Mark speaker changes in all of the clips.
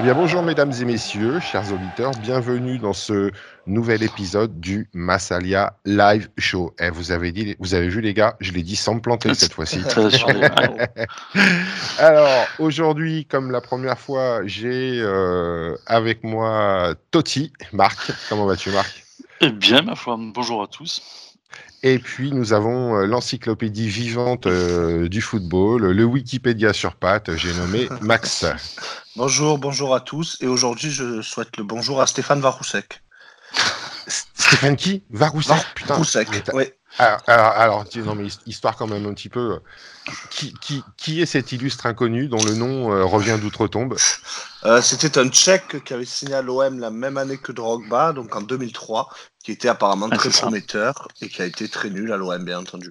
Speaker 1: Eh bien bonjour mesdames et messieurs, chers auditeurs, bienvenue dans ce nouvel épisode du Massalia Live Show. Eh, vous avez dit, vous avez vu les gars, je l'ai dit sans me planter cette fois-ci. Alors aujourd'hui, comme la première fois, j'ai euh, avec moi Totti, Marc. Comment vas-tu Marc?
Speaker 2: Eh bien ma foi, bonjour à tous.
Speaker 1: Et puis nous avons euh, l'encyclopédie vivante euh, du football, le Wikipédia sur pattes, j'ai nommé Max.
Speaker 3: Bonjour, bonjour à tous. Et aujourd'hui, je souhaite le bonjour à Stéphane Varousek.
Speaker 1: Stéphane qui? Varousek
Speaker 3: Putain. Varousek, oui.
Speaker 1: Alors, alors, non, mais histoire quand même un petit peu. Euh, qui, qui, qui est cet illustre inconnu dont le nom revient d'outre-tombe?
Speaker 3: C'était un Tchèque qui avait signé à l'OM la même année que Drogba, donc en 2003, qui était apparemment ah, très prometteur et qui a été très nul à l'OM, bien entendu.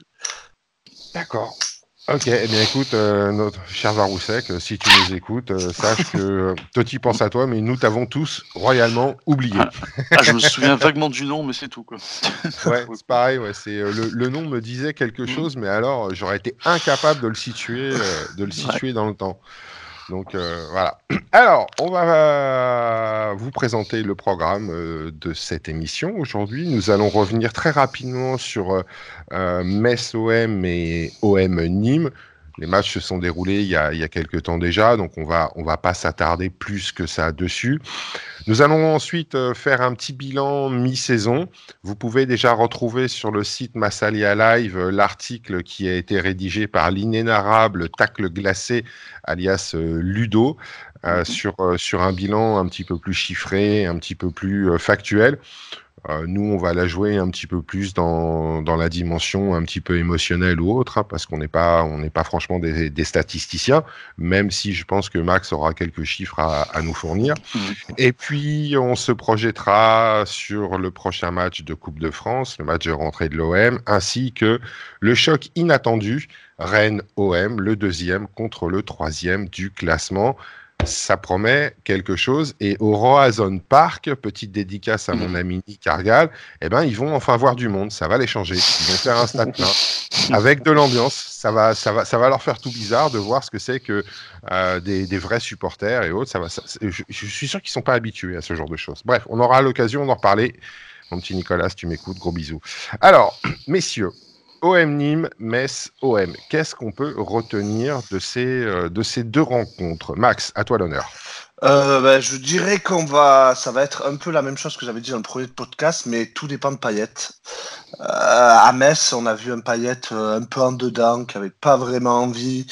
Speaker 1: D'accord. Ok, eh bien écoute, euh, notre cher Varousek, euh, si tu nous écoutes, euh, sache que Toti pense à toi, mais nous t'avons tous royalement oublié.
Speaker 2: Ah, ah, je me souviens vaguement du nom, mais c'est tout. Quoi.
Speaker 1: ouais, c'est pareil, ouais, c'est, le, nom me disait quelque mm. chose, mais alors j'aurais été incapable de le situer, de le situer dans le temps. Donc euh, voilà. Alors, on va vous présenter le programme euh, de cette émission. Aujourd'hui, nous allons revenir très rapidement sur euh, Metz OM et OM Nîmes. Les matchs se sont déroulés il y a, il y a quelques temps déjà, donc on va on va pas s'attarder plus que ça dessus. Nous allons ensuite euh, faire un petit bilan mi-saison. Vous pouvez déjà retrouver sur le site Massalia Live euh, l'article qui a été rédigé par l'inénarrable Tacle Glacé, alias euh, Ludo, mhm. sur, sur un bilan un petit peu plus chiffré, un petit peu plus factuel. Euh, nous, on va la jouer un petit peu plus dans, dans la dimension un petit peu émotionnelle ou autre, hein, parce qu'on n'est pas, on n'est pas franchement des, des, statisticiens, même si je pense que Max aura quelques chiffres à, à, nous fournir. Mmh. Et puis, on se projettera sur le prochain match de Coupe de France, le match de rentrée de l'OM, ainsi que le choc inattendu Rennes-OM, le deuxième contre le troisième du classement ça promet quelque chose. Et au Roazhon Park, petite dédicace à mon mm. ami Nick Argal, eh ben, ils vont enfin voir du monde. Ça va les changer. Ils vont faire un stade plein avec de l'ambiance. Ça va, ça, va, ça va leur faire tout bizarre de voir ce que c'est que euh, des, des, vrais supporters et autres. Ça va, je, je, suis sûr qu'ils sont pas habitués à ce genre de choses. Bref, on aura l'occasion d'en reparler. Mon petit Nicolas, si tu m'écoutes, gros bisous. Alors, messieurs, OM Nîmes, Metz, OM. Qu'est-ce qu'on peut retenir de ces, euh, de ces deux rencontres? Max, à toi l'honneur.
Speaker 3: Euh, ben, je dirais qu'on va, ça va être un peu la même chose que j'avais dit dans le premier podcast, mais tout dépend de Payet. Euh, à Metz, on a vu un Payet un peu en dedans, qui avait pas vraiment envie,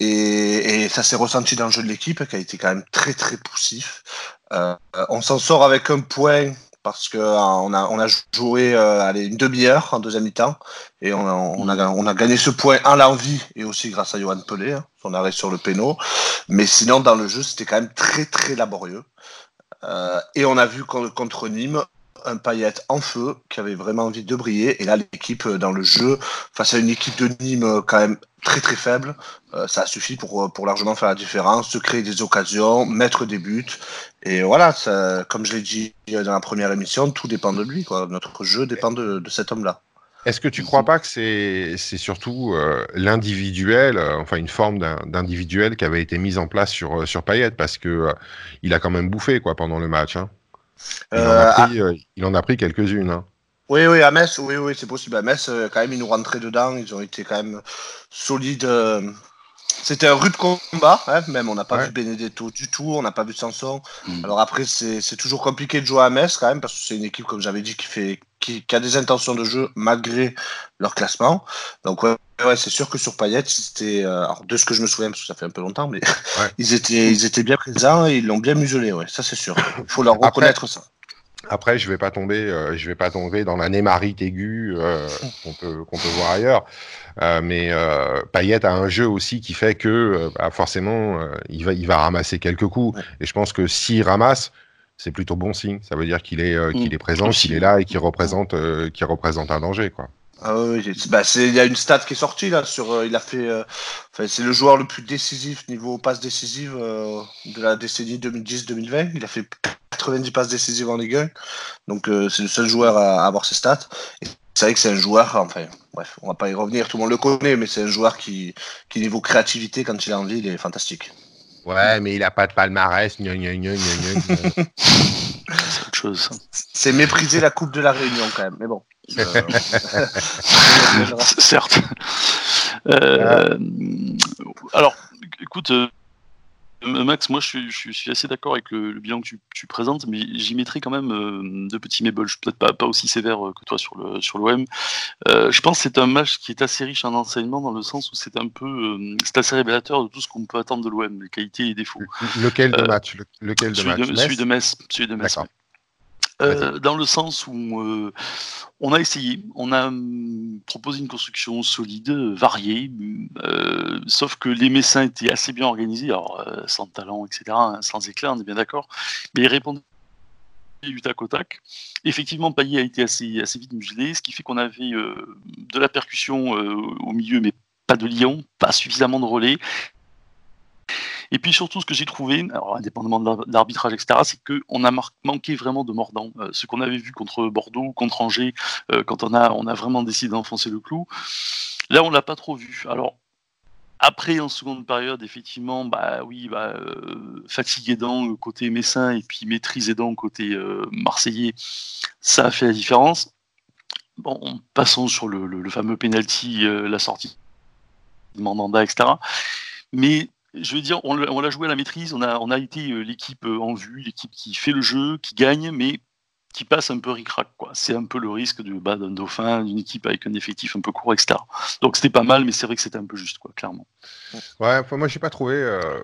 Speaker 3: et ça s'est ressenti dans le jeu de l'équipe, qui a été quand même très très poussif. on s'en sort avec un point parce qu'on a, on a joué euh, une demi-heure en deuxième mi-temps et on a, on, a, gagné ce point en l'envie et aussi grâce à Johan Pelé, hein, son arrêt sur le péno. Mais sinon, dans le jeu, c'était quand même très très laborieux. Euh, et on a vu contre Nîmes un paillette en feu qui avait vraiment envie de briller. Et là, l'équipe euh, dans le jeu, face à une équipe de Nîmes euh, quand même très très faible, euh, ça suffit pour, pour largement faire la différence, se créer des occasions, mettre des buts. Et voilà, ça, comme je l'ai dit dans la première émission, tout dépend de lui. Quoi. Notre jeu dépend de, cet homme-là.
Speaker 1: Est-ce que tu crois pas que c'est surtout l'individuel, enfin une forme d'individuel qui avait été mise en place sur, sur Payet? Parce que il a quand même bouffé quoi pendant le match. Hein il, en a euh, pris, euh, il en a pris quelques-unes. Hein.
Speaker 3: Oui, oui, à Metz, oui, oui, c'est possible. À Metz, euh, quand même, ils nous rentraient dedans. Ils ont été quand même solides. C'était un rude combat, hein, même. On n'a pas vu Benedetto du tout, on n'a pas vu Sanson. Mm. Alors après, c'est toujours compliqué de jouer à Metz quand même, parce que c'est une équipe, comme j'avais dit, qui, fait, qui, a des intentions de jeu malgré leur classement. Donc, ouais, c'est sûr que sur Payet, c'était. de ce que je me souviens, parce que ça fait un peu longtemps, mais ils, étaient, ils étaient bien présents et ils l'ont bien muselé, ouais, ça c'est sûr. Il faut leur reconnaître ça.
Speaker 1: Après, je vais pas tomber, euh, je vais pas tomber dans la némarite aiguë euh, qu'on peut qu'on peut voir ailleurs. Euh, mais Payet a un jeu aussi qui fait que bah, forcément il va il va ramasser quelques coups. Et je pense que s'il ramasse, c'est plutôt bon signe. Ça veut dire qu'il est qu'il mm. est présent, qu'il est là et qu'il représente qu'il représente un danger quoi.
Speaker 3: Ah oui, bah il y a une stat qui est sortie là sur, il a fait, c'est le joueur le plus décisif niveau passe décisive de la décennie 2010-2020. Il a fait 90 passes décisives en Ligue 1. Donc euh, c'est le seul joueur à, avoir ces stats. Et c'est vrai que c'est un joueur, enfin, bref, on va pas y revenir, tout le monde le connaît, mais c'est un joueur qui, qui niveau créativité, quand il a envie, il est fantastique.
Speaker 1: Ouais, mais il a pas de palmarès.
Speaker 2: C'est autre chose.
Speaker 3: C'est mépriser la Coupe de la Réunion quand même, mais bon. Euh,
Speaker 2: Certes. Euh, Alors, écoute, euh, Max, moi je suis, je assez d'accord avec le, le bilan que tu, tu présentes, mais j'y mettrai quand même euh, deux petits mébols. Je suis peut-être pas, pas aussi sévère euh, que toi sur l'OM. Euh, je pense que c'est un match qui est assez riche en enseignements dans le sens où c'est un peu, euh, c'est assez révélateur de tout ce qu'on peut attendre de l'OM, les qualités et les défauts.
Speaker 1: Lequel de match Le- Lequel de
Speaker 2: Celui
Speaker 1: match?
Speaker 2: de,
Speaker 1: Metz
Speaker 2: celui de Metz? Celui de Metz,
Speaker 1: D'accord.
Speaker 2: Euh, dans le sens où euh, on a essayé, on a hum, proposé une construction solide, variée, euh, sauf que les Messins étaient assez bien organisés, alors sans talent, etc., hein, sans éclat, on est bien d'accord, mais ils répondaient du tac au tac. Effectivement, Payet a été assez, assez vite muselé, ce qui fait qu'on avait de la percussion au milieu, mais pas de lion, pas suffisamment de relais. Et puis surtout, ce que j'ai trouvé, indépendamment de l'ar- de l'arbitrage, etc., c'est qu'on a manqué vraiment de mordant. Euh, ce qu'on avait vu contre Bordeaux, contre Angers, euh, quand on a, vraiment décidé d'enfoncer le clou, là, on l'a pas trop vu. Alors, après, en seconde période, effectivement, bah oui, bah, euh, fatigue aidant euh, côté messin et puis maîtrise aidant côté marseillais, ça a fait la différence. Bon, passons sur le, le- fameux penalty, la sortie de Mandanda, etc. Mais je veux dire, on l'a joué à la maîtrise, on a, on a été euh, l'équipe euh, en vue, l'équipe qui fait le jeu, qui gagne, mais qui passe un peu ric-rac. C'est un peu le risque bah, d'un dauphin, d'une équipe avec un effectif un peu court, etc. Donc c'était pas mal, mais c'est vrai que c'était un peu juste, quoi, clairement.
Speaker 1: Ouais, moi j'ai pas trouvé. euh,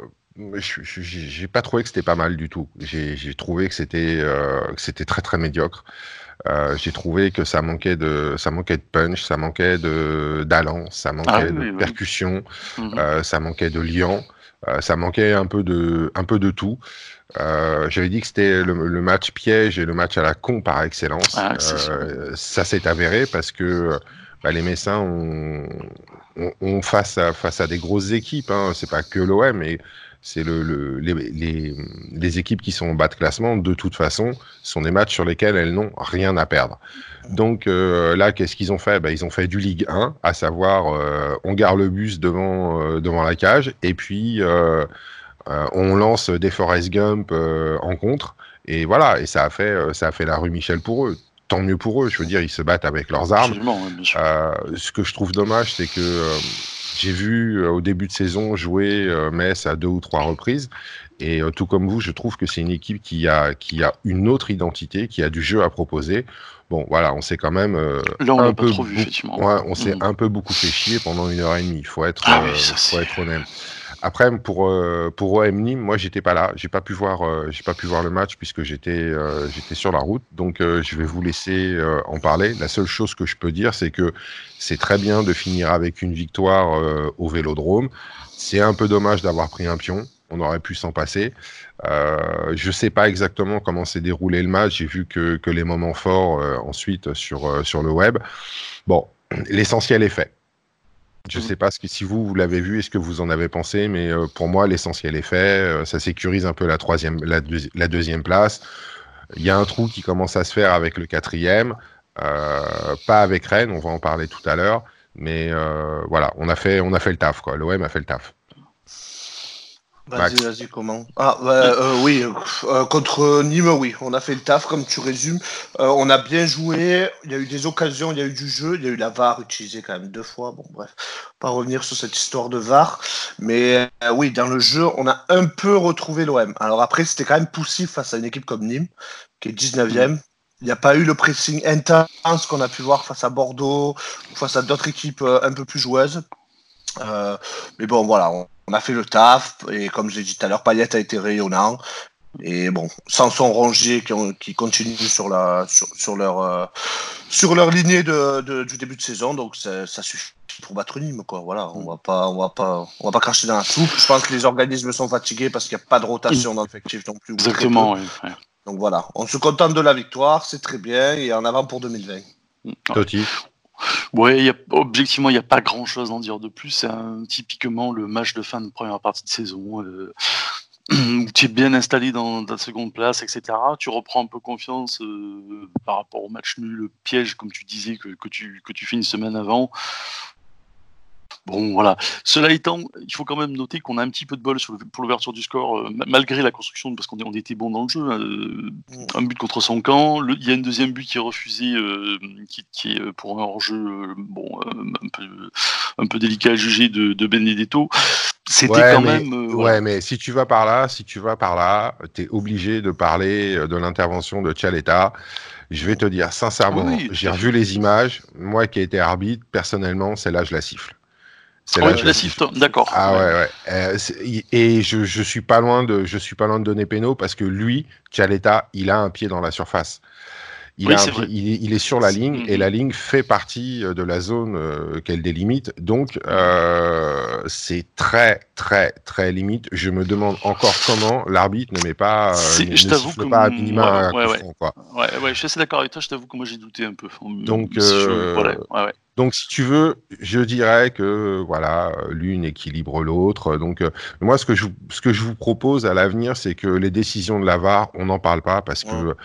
Speaker 1: J'ai pas trouvé que c'était pas mal du tout. J'ai trouvé que c'était euh, très très médiocre. Euh, j'ai trouvé que ça manquait de ça manquait de punch, ça manquait de d'allant, ça manquait
Speaker 2: Ah oui,
Speaker 1: de
Speaker 2: oui,
Speaker 1: percussion,
Speaker 2: Mhm.
Speaker 1: euh, ça manquait de liant, ça manquait un peu de un peu de tout. Euh, J'avais dit que c'était le, le match piège et le match à la con par excellence.
Speaker 2: Ah.
Speaker 1: Euh, ça s'est avéré parce que bah, les Messins ont, face, à, face à des grosses équipes. Hein. C'est pas que l'OM, mais c'est le, le- les, les, les équipes qui sont en bas de classement. De toute façon, sont des matchs sur lesquels elles n'ont rien à perdre. Donc euh, là, qu'est-ce qu'ils ont fait? Bah, Ils ont fait du Ligue 1, à savoir euh, on garde le bus devant, euh, devant la cage et puis on lance des Forrest Gump en contre. Et voilà, et ça a fait, ça a fait la rue Michel pour eux. Tant mieux pour eux, je veux dire, ils se battent avec leurs armes. Euh, ce que je trouve dommage, c'est que euh, j'ai vu euh, au début de saison jouer euh, Metz à deux ou trois reprises. Et euh, tout comme vous, je trouve que c'est une équipe qui a, qui a une autre identité, qui a du jeu à proposer. Bon, voilà, on s'est quand même
Speaker 2: Là, on
Speaker 1: un peu
Speaker 2: trop vu,
Speaker 1: beau-
Speaker 2: effectivement.
Speaker 1: ouais, on s'est
Speaker 2: Mhm.
Speaker 1: un peu beaucoup fait chier pendant une heure et demie. Il faut être,
Speaker 2: Ah oui, ça,
Speaker 1: faut être honnête. Après, pour euh, pour OM Nîmes, moi j'étais pas là, j'ai pas pu voir, euh, j'ai pas pu voir le match puisque j'étais euh, j'étais sur la route. Donc euh, je vais vous laisser en parler. La seule chose que je peux dire, c'est que c'est très bien de finir avec une victoire au Vélodrome. C'est un peu dommage d'avoir pris un pion. On aurait pu s'en passer. Je sais pas exactement comment s'est déroulé le match. J'ai vu que, que les moments forts ensuite sur, sur le web. Bon, l'essentiel est fait. Je
Speaker 2: Mhm.
Speaker 1: sais pas ce que, si vous, vous l'avez vu et ce que vous en avez pensé, mais euh, pour moi, l'essentiel est fait. Euh, ça sécurise un peu la, troisième, la, deuxi- la deuxième place. Il y a un trou qui commence à se faire avec le quatrième. Euh, pas avec Rennes, on va en parler tout à l'heure. Mais voilà, on a, fait, on a fait le taf. quoi. L'OM a fait le taf.
Speaker 3: Vas-y, vas-y, comment? Ah, ouais, euh, oui, euh, contre Nîmes, oui, on a fait le taf, comme tu résumes. Euh, on a bien joué, il y a eu des occasions, il y a eu du jeu, il y a eu la VAR utilisée quand même deux fois. Bon, bref, pas revenir sur cette histoire de VAR. Mais euh, oui, dans le jeu, on a un peu retrouvé l'OM. Alors après, c'était quand même poussif face à une équipe comme Nîmes, qui est 19e. Il n'y a pas eu le pressing intense qu'on a pu voir face à Bordeaux, ou face à d'autres équipes euh, un peu plus joueuses. Euh, mais bon, voilà, on, on a fait le taf, et comme je l'ai dit tout à l'heure, Payet a été rayonnant. Et bon, Samson Rongier qui, ont- qui continue sur, la, sur, sur leur, euh, sur leur lignée de, de- du début de saison, donc ça, ça suffit pour battre Nîmes, quoi. Voilà, on va pas, on va pas, on va pas cracher dans la soupe. Je pense que les organismes sont fatigués parce qu'il n'y a pas de rotation dans l'effectif non plus.
Speaker 2: Exactement, ouais.
Speaker 3: Donc voilà, on se contente de la victoire, c'est très bien, et en avant pour 2020.
Speaker 1: Totti.
Speaker 2: Ouais, objectivement, il n'y a pas grand chose à en dire de plus. C'est typiquement le match de fin de première partie de saison. euh, où tu es bien installé dans ta seconde place, etc. Tu reprends un peu confiance euh, par rapport au match nul, le piège, comme tu disais, tu, que tu fais une semaine avant. Bon, voilà. Cela étant, il faut quand même noter qu'on a un petit peu de bol pour l'ouverture du score, euh, malgré la construction, parce qu'on on était bon dans le jeu. Hein, euh, mm. un but contre son camp. il y a un deuxième but qui est refusé, euh, qui, est pour un hors-jeu bon, un, peu, un peu délicat à juger de, Benedetto. C'était quand même.
Speaker 1: ouais, mais si tu vas par là, si tu vas par là, tu es obligé de parler de l'intervention de Tchaleta. Je vais te dire sincèrement, j'ai revu les images. Moi qui ai été arbitre, personnellement, celle-là, je la siffle.
Speaker 2: C'est ah la d'accord.
Speaker 1: Ah ouais, ouais. Euh, et je, je suis pas loin de, je suis pas loin de donner péno parce que lui, Tchaleta, il a un pied dans la surface. Il, est sur la ligne et la ligne fait partie euh, de la zone euh, qu'elle délimite. Donc, euh, c'est très, très, très limite. Je me demande encore comment l'arbitre ne met pas,
Speaker 2: ne, je t'avoue que
Speaker 1: pas à minima
Speaker 2: ouais, ouais, ouais. ouais, je suis assez d'accord avec toi. Je t'avoue que moi j'ai douté un peu.
Speaker 1: Donc, voilà, donc, si tu veux, je dirais que voilà, l'une équilibre l'autre. Donc, moi, ce que je, ce que je vous propose à l'avenir, c'est que les décisions de la VAR, on n'en parle pas parce que.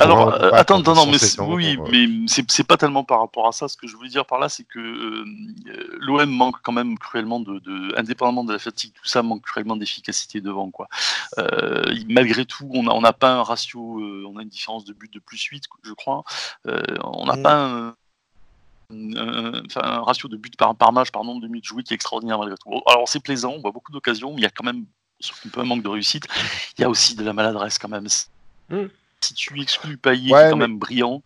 Speaker 2: Alors, attends, non, mais oui, mais c'est pas tellement par rapport à ça. Ce que je voulais dire par là, c'est que euh, l'OM manque quand même cruellement de, indépendamment de la fatigue, tout ça manque cruellement d'efficacité devant, quoi. Euh, malgré tout, on n'a on a pas un ratio, euh, on a une différence de but de plus 8, je crois. on n'a mm. pas un un, ratio de buts par, par match, par nombre de minutes jouées qui est extraordinaire malgré tout. Alors c'est plaisant, on voit beaucoup d'occasions, mais il y a quand même un peu un manque de réussite. Il y a aussi de la maladresse quand même. Hmm. Si tu exclues Payet, qui est quand même brillant.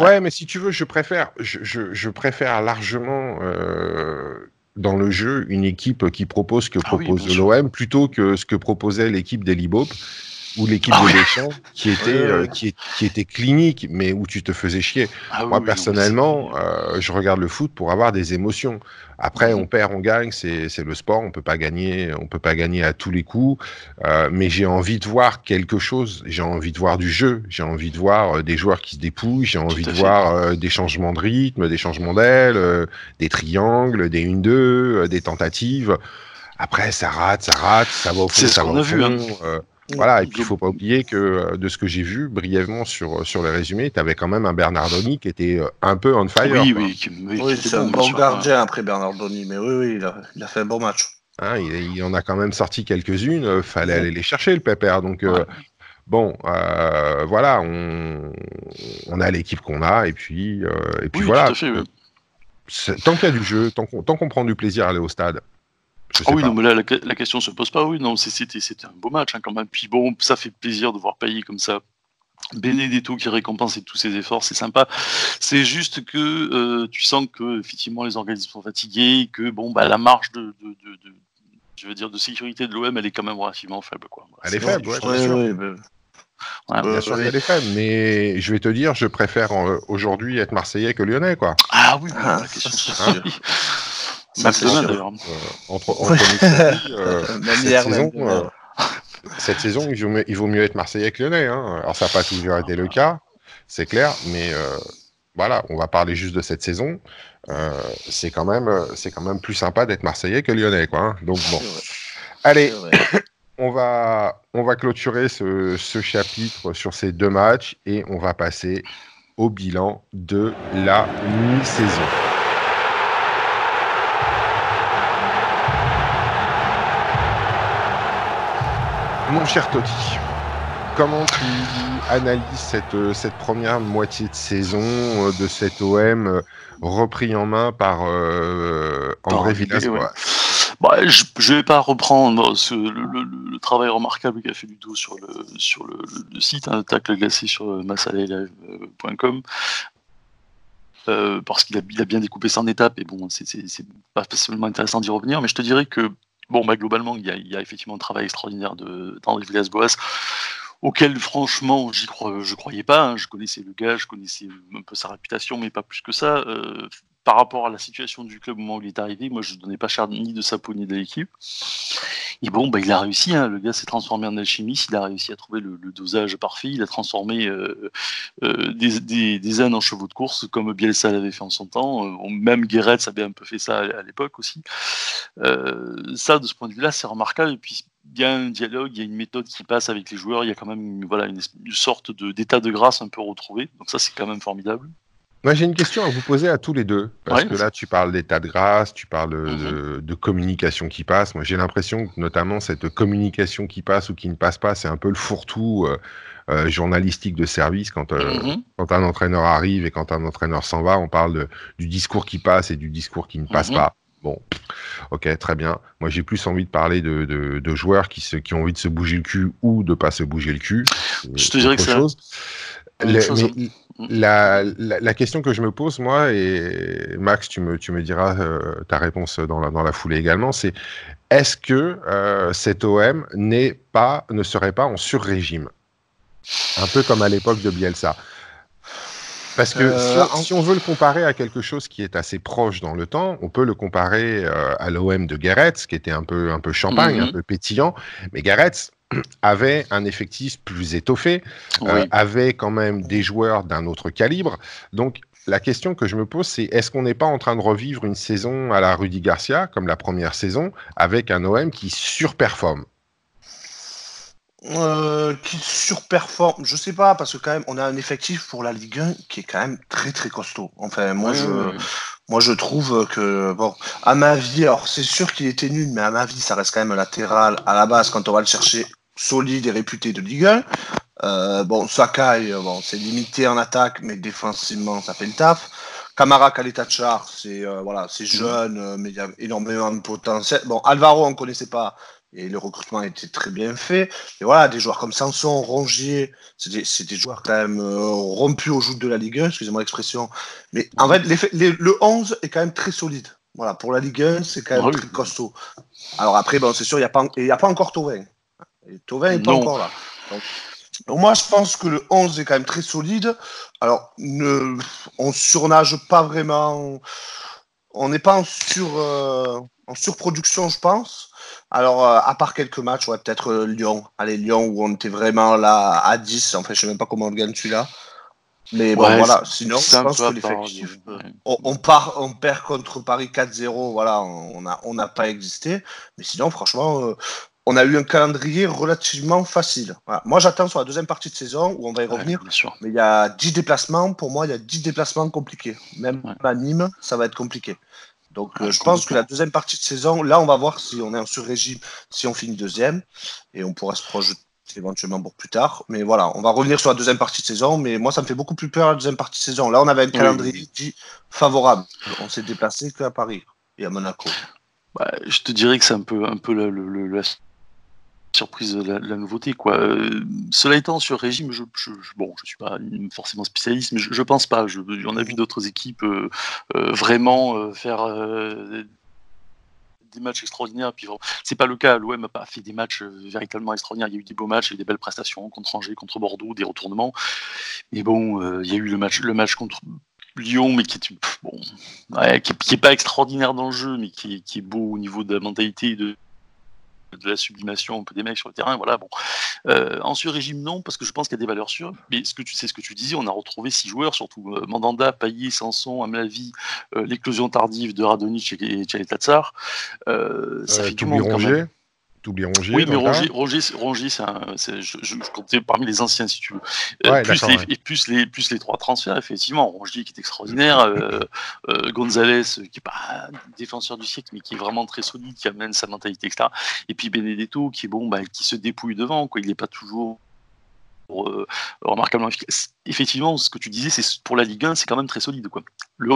Speaker 1: Ouais, mais si tu veux, je préfère, je, je, préfère largement euh, dans le jeu une équipe qui propose ce que ah propose l'OM plutôt que ce que proposait l'équipe d'Elibop ou l'équipe ah de Deschamps qui était euh, qui, qui, était clinique mais où tu te faisais chier. Ah Moi personnellement, euh, je regarde le foot pour avoir des émotions. Après, on perd, on gagne, c'est le sport, on peut pas gagner, on peut pas gagner à tous les coups. Euh, mais j'ai envie de voir quelque chose. J'ai envie de voir du jeu. J'ai envie de voir des joueurs qui se dépouillent. J'ai envie de voir des changements de rythme, des changements d'aile, des triangles, des 1-2, des tentatives. Après, ça rate, ça rate, ça va au fond, ça va au fond. Hein. Voilà, et puis il faut pas oublier que euh, de ce que j'ai vu brièvement sur, euh, sur les résumés, tu avais quand même un Bernardoni qui était euh, un peu on fire.
Speaker 3: Oui, oui, oui, c'est un bon gardien après Bernardoni, mais oui, oui, il a, fait un bon match.
Speaker 1: Hein, il, en a quand même sorti quelques-unes, fallait aller les chercher le pépère. Donc bon, voilà, on, on a l'équipe qu'on a, et puis, et puis voilà. tant qu'il y a du jeu, tant qu'on prend du plaisir à aller au stade,
Speaker 2: ah oui, non, mais là, la, question se pose pas. Oui, non, c'était un beau match hein, quand même. Puis bon, ça fait plaisir de voir payer comme ça. Benedetto qui récompense tous ses efforts, c'est sympa. C'est juste que euh, tu sens que effectivement les organismes sont fatigués, que bon, bah, la marge de, de, de, je veux dire, de sécurité de l'OM, elle est quand même relativement faible. Quoi.
Speaker 1: Elle est faible, ouais, bien sûr. bien sûr, elle est faible, mais je vais te dire, je préfère euh, aujourd'hui être Marseillais que Lyonnais, quoi.
Speaker 2: Ah oui, ah, la question, hein
Speaker 1: c'est d'ailleurs. entre, entre euh, cette, saison, euh, cette saison, il vaut, mieux, être Marseillais que Lyonnais. Hein. Alors, ça n'a pas toujours été le cas, c'est clair, mais euh, voilà, on va parler juste de cette saison. c'est quand, même, quand même plus sympa d'être Marseillais que Lyonnais. Quoi, hein. Donc, bon. Allez, on va, on va clôturer ce, ce chapitre sur ces deux matchs et on va passer au bilan de la mi-saison. Mon cher Totti, comment tu analyses cette, cette première moitié de saison euh, de cet OM euh, repris en main par euh, André Villas
Speaker 2: bah, je ne vais pas reprendre le, travail remarquable qu'a fait Ludo sur le, sur le, site, un hein, tacle glacé sur massalelive.com. parce qu'il a, a, bien découpé ça en étapes, et bon, c'est pas spécialement intéressant d'y revenir, mais je te dirais que Bon, bah, globalement, il y, a, effectivement un travail extraordinaire d'André Villas-Boas, auquel, franchement, j'y crois, je croyais pas. Hein. Je connaissais le gars, je connaissais un peu sa réputation, mais pas plus que ça. Euh, par rapport à la situation du club au moment où il est arrivé, moi, je ne donnais pas cher ni de sa peau ni de l'équipe. Et bon, bah, il a réussi, hein. le gars s'est transformé en alchimiste, il a réussi à trouver le, dosage parfait, il a transformé euh, euh, des, des, ânes en chevaux de course, comme Bielsa l'avait fait en son temps, euh, même Guéret avait un peu fait ça à, l'époque aussi. ça, de ce point de vue-là, c'est remarquable, et puis il y a un dialogue, il y a une méthode qui passe avec les joueurs, il y a quand même voilà, une, sorte d'état de grâce un peu retrouvé, donc ça c'est quand même formidable.
Speaker 1: Moi, j'ai une question à vous poser à tous les deux. Parce que là, tu parles d'état de grâce, tu parles de, mhm. communication qui passe. Moi, j'ai l'impression que, notamment, cette communication qui passe ou qui ne passe pas, c'est un peu le fourre-tout euh, euh, journalistique de service. Quand, euh, mhm. quand un entraîneur arrive et quand un entraîneur s'en va, on parle du discours qui passe et du discours qui ne passe mhm. pas. Bon, ok, très bien. Moi, j'ai plus envie de parler de, de, joueurs qui, se, qui ont envie de se bouger le cul ou de pas se bouger le cul.
Speaker 2: Je te dirais que c'est
Speaker 1: la, la, question que je me pose, moi, et Max, tu me, tu me diras euh, ta réponse dans la, dans la foulée également, c'est est-ce que euh, cet OM pas, ne serait pas en sur-régime? Un peu comme à l'époque de Bielsa. Parce que euh, si, on veut le comparer à quelque chose qui est assez proche dans le temps, on peut le comparer à l'OM de Gareth, qui était un peu, un peu champagne, un mhm. peu pétillant. Mais Gareth, avait un effectif plus étoffé, euh, avait quand même des joueurs d'un autre calibre. Donc la question que je me pose, c'est est-ce qu'on n'est pas en train de revivre une saison à la Rudy Garcia, comme la première saison, avec un OM qui surperforme?
Speaker 3: Euh, qui surperforme, je sais pas, parce que quand même, on a un effectif pour la Ligue 1 qui est quand même très très costaud. Enfin, moi, je, moi, je trouve que, bon, à ma vie, alors c'est sûr qu'il était nul, mais à ma vie, ça reste quand même latéral à la base quand on va le chercher solide et réputé de Ligue 1. Euh, bon, Sakai, euh, bon, c'est limité en attaque, mais défensivement, ça fait le taf. Kamara Kalitachar, c'est euh, voilà, c'est mm. jeune, mais il y a énormément de potentiel. Bon, Alvaro, on ne connaissait pas, et le recrutement été très bien fait. Et voilà, des joueurs comme Sanson, Rongier, c'est des, joueurs quand même rompus au joug de la Ligue 1, excusez-moi l'expression. Mais en fait, le 11 est quand même très solide. Voilà, pour la Ligue 1, c'est quand même très costaud. Alors après, bon, c'est sûr, il n'y a, pas, a pas encore Tovin. Et Tovin n'est pas encore là. Donc, moi, je pense que le 11 est quand même très solide. Alors, ne, on surnage pas vraiment. On n'est pas en, sur, euh, en surproduction, je pense. Alors, euh, à part quelques matchs, ouais, peut-être euh, Lyon. Allez, Lyon, où on était vraiment là à 10. En fait, je sais même pas comment on gagne celui-là. Mais bon, voilà. Sinon, je pense que l'effectif. On, on, part, on perd contre Paris 4-0. Voilà, on n'a on pas existé. Mais sinon, franchement, on a eu un calendrier relativement facile. Moi, j'attends sur la deuxième partie de saison où on va y revenir. mais il y a 10 déplacements. Pour moi, il y a 10 déplacements compliqués. Même à Nîmes, ça va être compliqué. Donc, euh, je pense que la deuxième partie de saison, là, on va voir si on est en sur-régime, si on finit deuxième. Et on pourra se projeter éventuellement pour plus tard. Mais voilà, on va revenir sur la deuxième partie de saison. Mais moi, ça me fait beaucoup plus peur la deuxième partie de saison. Là, on avait un calendrier dit favorable. On s'est déplacé qu'à Paris et à Monaco.
Speaker 2: Bah, je te dirais que c'est un peu, un peu le, le, surprise de la, nouveauté. Quoi. Euh, cela étant, sur régime, je, je, bon, je suis pas forcément spécialiste, mais je, je pense pas. Je, on a vu d'autres équipes euh, euh, vraiment faire des matchs extraordinaires. Puis c'est pas le cas. L'OM n'a pas fait des matchs véritablement extraordinaires. Il y a eu des beaux matchs et des belles prestations contre Angers, contre Bordeaux, des retournements. Mais bon, il y a eu le match, le match contre Lyon, mais qui est bon, qui, est, pas extraordinaire dans le jeu, mais qui qui est beau au niveau de la mentalité et de de la sublimation un peu des mecs sur le terrain. Voilà, bon. Euh, en sur-régime, non, parce que je pense qu'il y a des valeurs sûres. Mais ce que tu sais, ce que tu disais, on a retrouvé six joueurs, surtout euh, Mandanda, Payet, Sanson, à mon euh, l'éclosion tardive de Radonic et Tchaletatsar. Euh, ça fait du monde quand même.
Speaker 1: Oui,
Speaker 2: mais Rongier, Rongier, Rongier c'est je, je, comptais parmi les anciens, si tu veux. Euh, plus les, Et plus les, plus les trois transferts, effectivement. Rongier qui est extraordinaire, euh, euh, Gonzalez qui n'est pas défenseur du siècle, mais qui est vraiment très solide, qui amène sa mentalité, etc. Et puis Benedetto qui est bon, bah, qui se dépouille devant, quoi. Il n'est pas toujours euh, remarquablement efficace. Effectivement, ce que tu disais, c'est pour la Ligue 1, c'est quand même très solide. Quoi. Le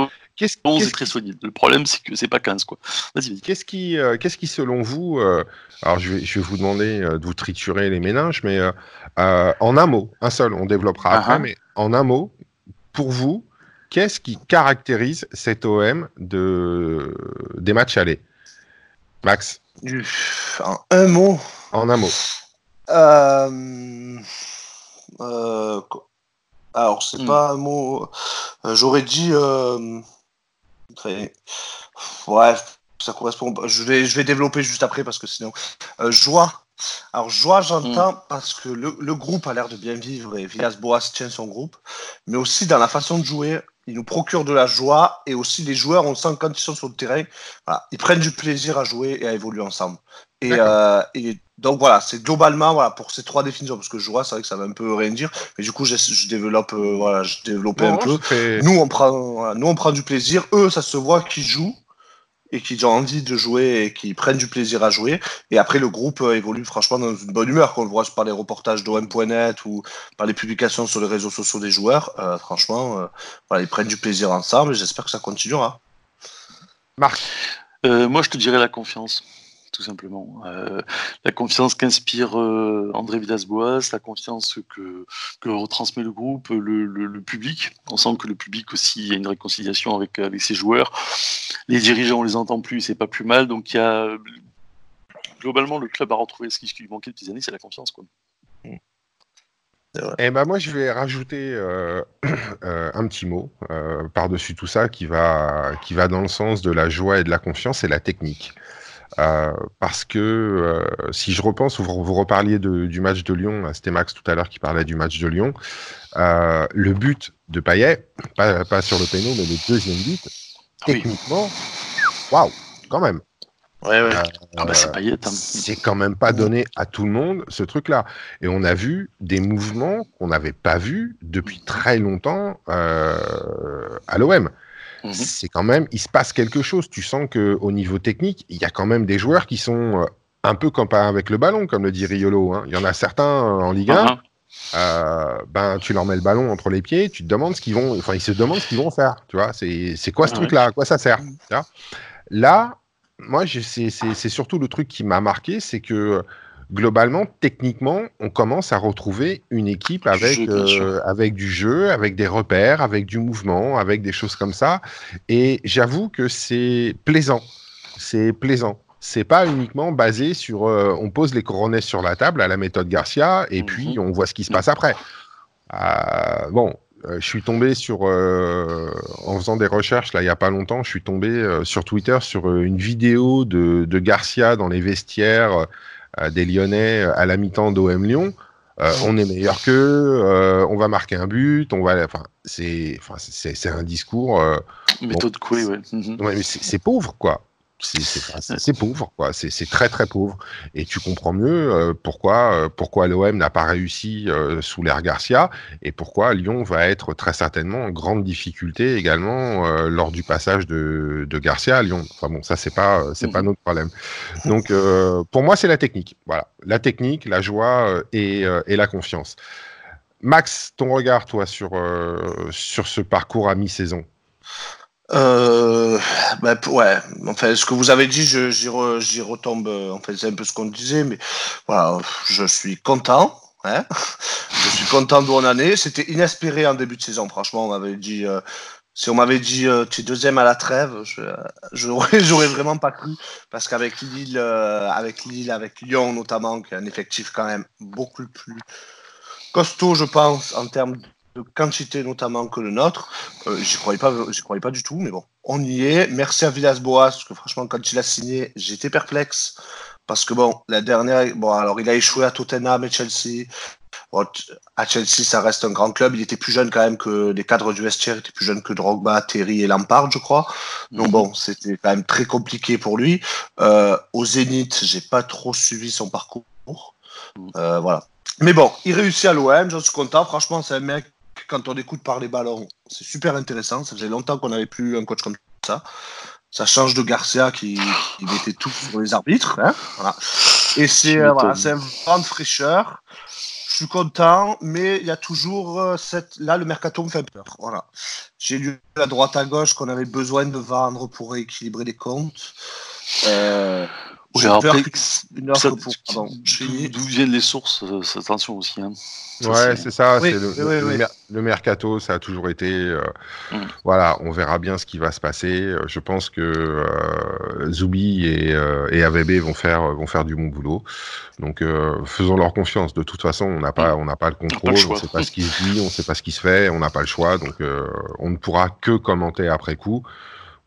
Speaker 2: 11 est très solide. Le problème, c'est que c'est pas 15. Quoi.
Speaker 1: Vas-y, Qu'est-ce qui, euh, qu'est-ce qui, selon vous, euh, alors je vais, je vais vous demander de vous triturer les méninges, mais en un mot, un seul, on développera après, uh-huh. mais en un mot, pour vous, qu'est-ce qui caractérise cet OM de, des matchs allés? Max
Speaker 3: En un mot
Speaker 1: En un mot.
Speaker 3: Euh... Euh, alors, c'est hmm. pas un mot. Euh, j'aurais dit. Euh, ouais, ça correspond. Je vais, je vais développer juste après parce que sinon. joie. Alors, joie, j'entends hmm. parce que le, le, groupe a l'air de bien vivre et Villas-Boas tient son groupe, mais aussi dans la façon de jouer, il nous procure de la joie et aussi les joueurs, on sent quand ils sont sur le terrain, ils prennent du plaisir à jouer et à évoluer ensemble. Et, euh, et donc voilà, c'est globalement voilà pour ces trois définitions parce que je vois c'est vrai que ça va un peu rien dire, mais du coup je, je développe euh, voilà, je développe un peu. Nous on prend voilà, nous on prend du plaisir, eux ça se voit qu'ils jouent et qu'ils ont envie de jouer et qui prennent du plaisir à jouer. Et après le groupe euh, évolue franchement dans une bonne humeur, qu'on le voit par les reportages d'OM.net ou par les publications sur les réseaux sociaux des joueurs. Euh, franchement, euh, voilà, ils prennent du plaisir ensemble et j'espère que ça continuera.
Speaker 2: Marc. moi je te dirais la confiance tout simplement. Euh, la confiance qu'inspire euh, André Villas-Boas, la confiance que, que retransmet le groupe, le, public. On sent que le public aussi, a une réconciliation avec, avec ses joueurs. Les dirigeants, on les entend plus, c'est pas plus mal. Donc il y a globalement le club a retrouvé ce qui lui manquait depuis des années, c'est la confiance. Quoi.
Speaker 1: Et eh ben moi, je vais rajouter euh, un petit mot par-dessus tout ça qui va, qui va dans le sens de la joie et de la confiance, c'est la technique. Euh, parce que euh, si je repense, vous, vous reparliez du match de Lyon, c'était Max tout à l'heure qui parlait du match de Lyon, euh, le but de Payet, pas, pas, sur le péno, mais le deuxième but, ah techniquement, waouh, quand même.
Speaker 2: Ouais, ouais. ah bah c'est Payet. Hein.
Speaker 1: C'est quand même pas donné à tout le monde ce truc-là. Et on a vu des mouvements qu'on n'avait pas vus depuis très longtemps à l'OM. Mhm. c'est quand même, il se passe quelque chose. Tu sens qu'au niveau technique, il y a quand même des joueurs qui sont euh, un peu comme avec le ballon, comme le dit Riolo. Hein. Il y en a certains euh, en Ligue 1. Uh-huh. Euh, ben, tu leur mets le ballon entre les pieds, tu te demandes ce qu'ils vont, enfin, ils se demandent ce qu'ils vont faire. Tu vois, c'est quoi ce truc-là? À quoi ça sert? Là, moi, c'est surtout le truc qui m'a marqué, c'est que globalement, techniquement, on commence à retrouver une équipe avec, euh, avec du jeu, avec des repères, avec du mouvement, avec des choses comme ça. Et j'avoue que c'est plaisant. C'est plaisant. C'est pas uniquement basé sur euh, on pose les coronets sur la table à la méthode Garcia et puis mhm. on voit ce qui se passe après. Euh, bon, je suis tombé sur, en faisant des recherches là il y a pas longtemps, je suis tombé sur Twitter sur une vidéo de, de Garcia dans les vestiaires des Lyonnais euh, à la mi-temps d'OM Lyon. Euh, on est meilleur qu'eux, on va marquer un but, on va, enfin, c'est, enfin, c'est, un discours.
Speaker 2: Méthode bon, ouais.
Speaker 1: Mhm. ouais mais c'est pauvre, quoi c'est pauvre, quoi. C'est très très pauvre. Et tu comprends mieux euh, pourquoi, euh, pourquoi l'OM n'a pas réussi euh, sous l'ère Garcia et pourquoi Lyon va être très certainement en grande difficulté également lors du passage de, de, Garcia à Lyon. Enfin bon, ça c'est pas c'est pas mmh. notre problème. Donc pour moi c'est la technique. Voilà, la technique, la joie et, et la confiance. Max, ton regard toi sur sur ce parcours à mi-saison?
Speaker 3: Euh, ben, ouais, enfin, ce que vous avez dit, j'y retombe. Euh, en fait, c'est un peu ce qu'on disait, mais voilà, je suis content. Hein je suis content d'où on en est. C'était inespéré en début de saison, franchement. On m'avait dit, euh, si on m'avait dit euh, tu es deuxième à la trêve, je j'aurais vraiment pas cru. Parce qu'avec Lille, avec Lille, avec Lyon notamment, qui a un effectif quand même beaucoup plus costaud, je pense, en termes quantité notamment que le nôtre. Euh, j'y croyais pas, j'y croyais pas du tout, mais bon, on y est. Merci à Villas-Boas, parce que franchement, quand il a signé, j'étais perplexe. Parce que bon, la dernière, bon, alors il a échoué à Tottenham et Chelsea. à Chelsea, ça reste un grand club. Il était plus jeune quand même que les cadres du vestiaire, il était plus jeune que Drogba, Terry et Lampard, je crois. Donc mhm. bon, c'était quand même très compliqué pour lui. Euh, au Zénith, j'ai pas trop suivi son parcours. Mhm. Euh, voilà. Mais bon, il réussit à l'OM, j'en suis content. Franchement, c'est un mec quand on écoute par les ballons, c'est super intéressant. Ça faisait longtemps qu'on n'avait plus un coach comme ça. Ça change de Garcia qui, mettait tout sur les arbitres. Hein, Et c'est euh, voilà, un vent de fraîcheur. Je suis content, mais il y a toujours euh, cette. Là, le mercato me fait peur. Voilà. J'ai lu à droite à gauche qu'on avait besoin de vendre pour rééquilibrer les comptes. Euh,
Speaker 2: D'où viennent les sources euh, Attention aussi. Hein.
Speaker 1: ouais, c'est ça. le, mercato, ça a toujours été. Euh, mm. Voilà, on verra bien ce qui va se passer. Euh, je pense que Zoubi et, et AVB vont faire, vont faire du bon boulot. Donc, faisons leur confiance. De toute façon, on n'a pas, mm. on n'a pas le contrôle. on ne sait pas ce qui se dit, on ne sait pas ce qui se fait. On n'a pas le choix. Donc, on ne pourra que commenter après coup.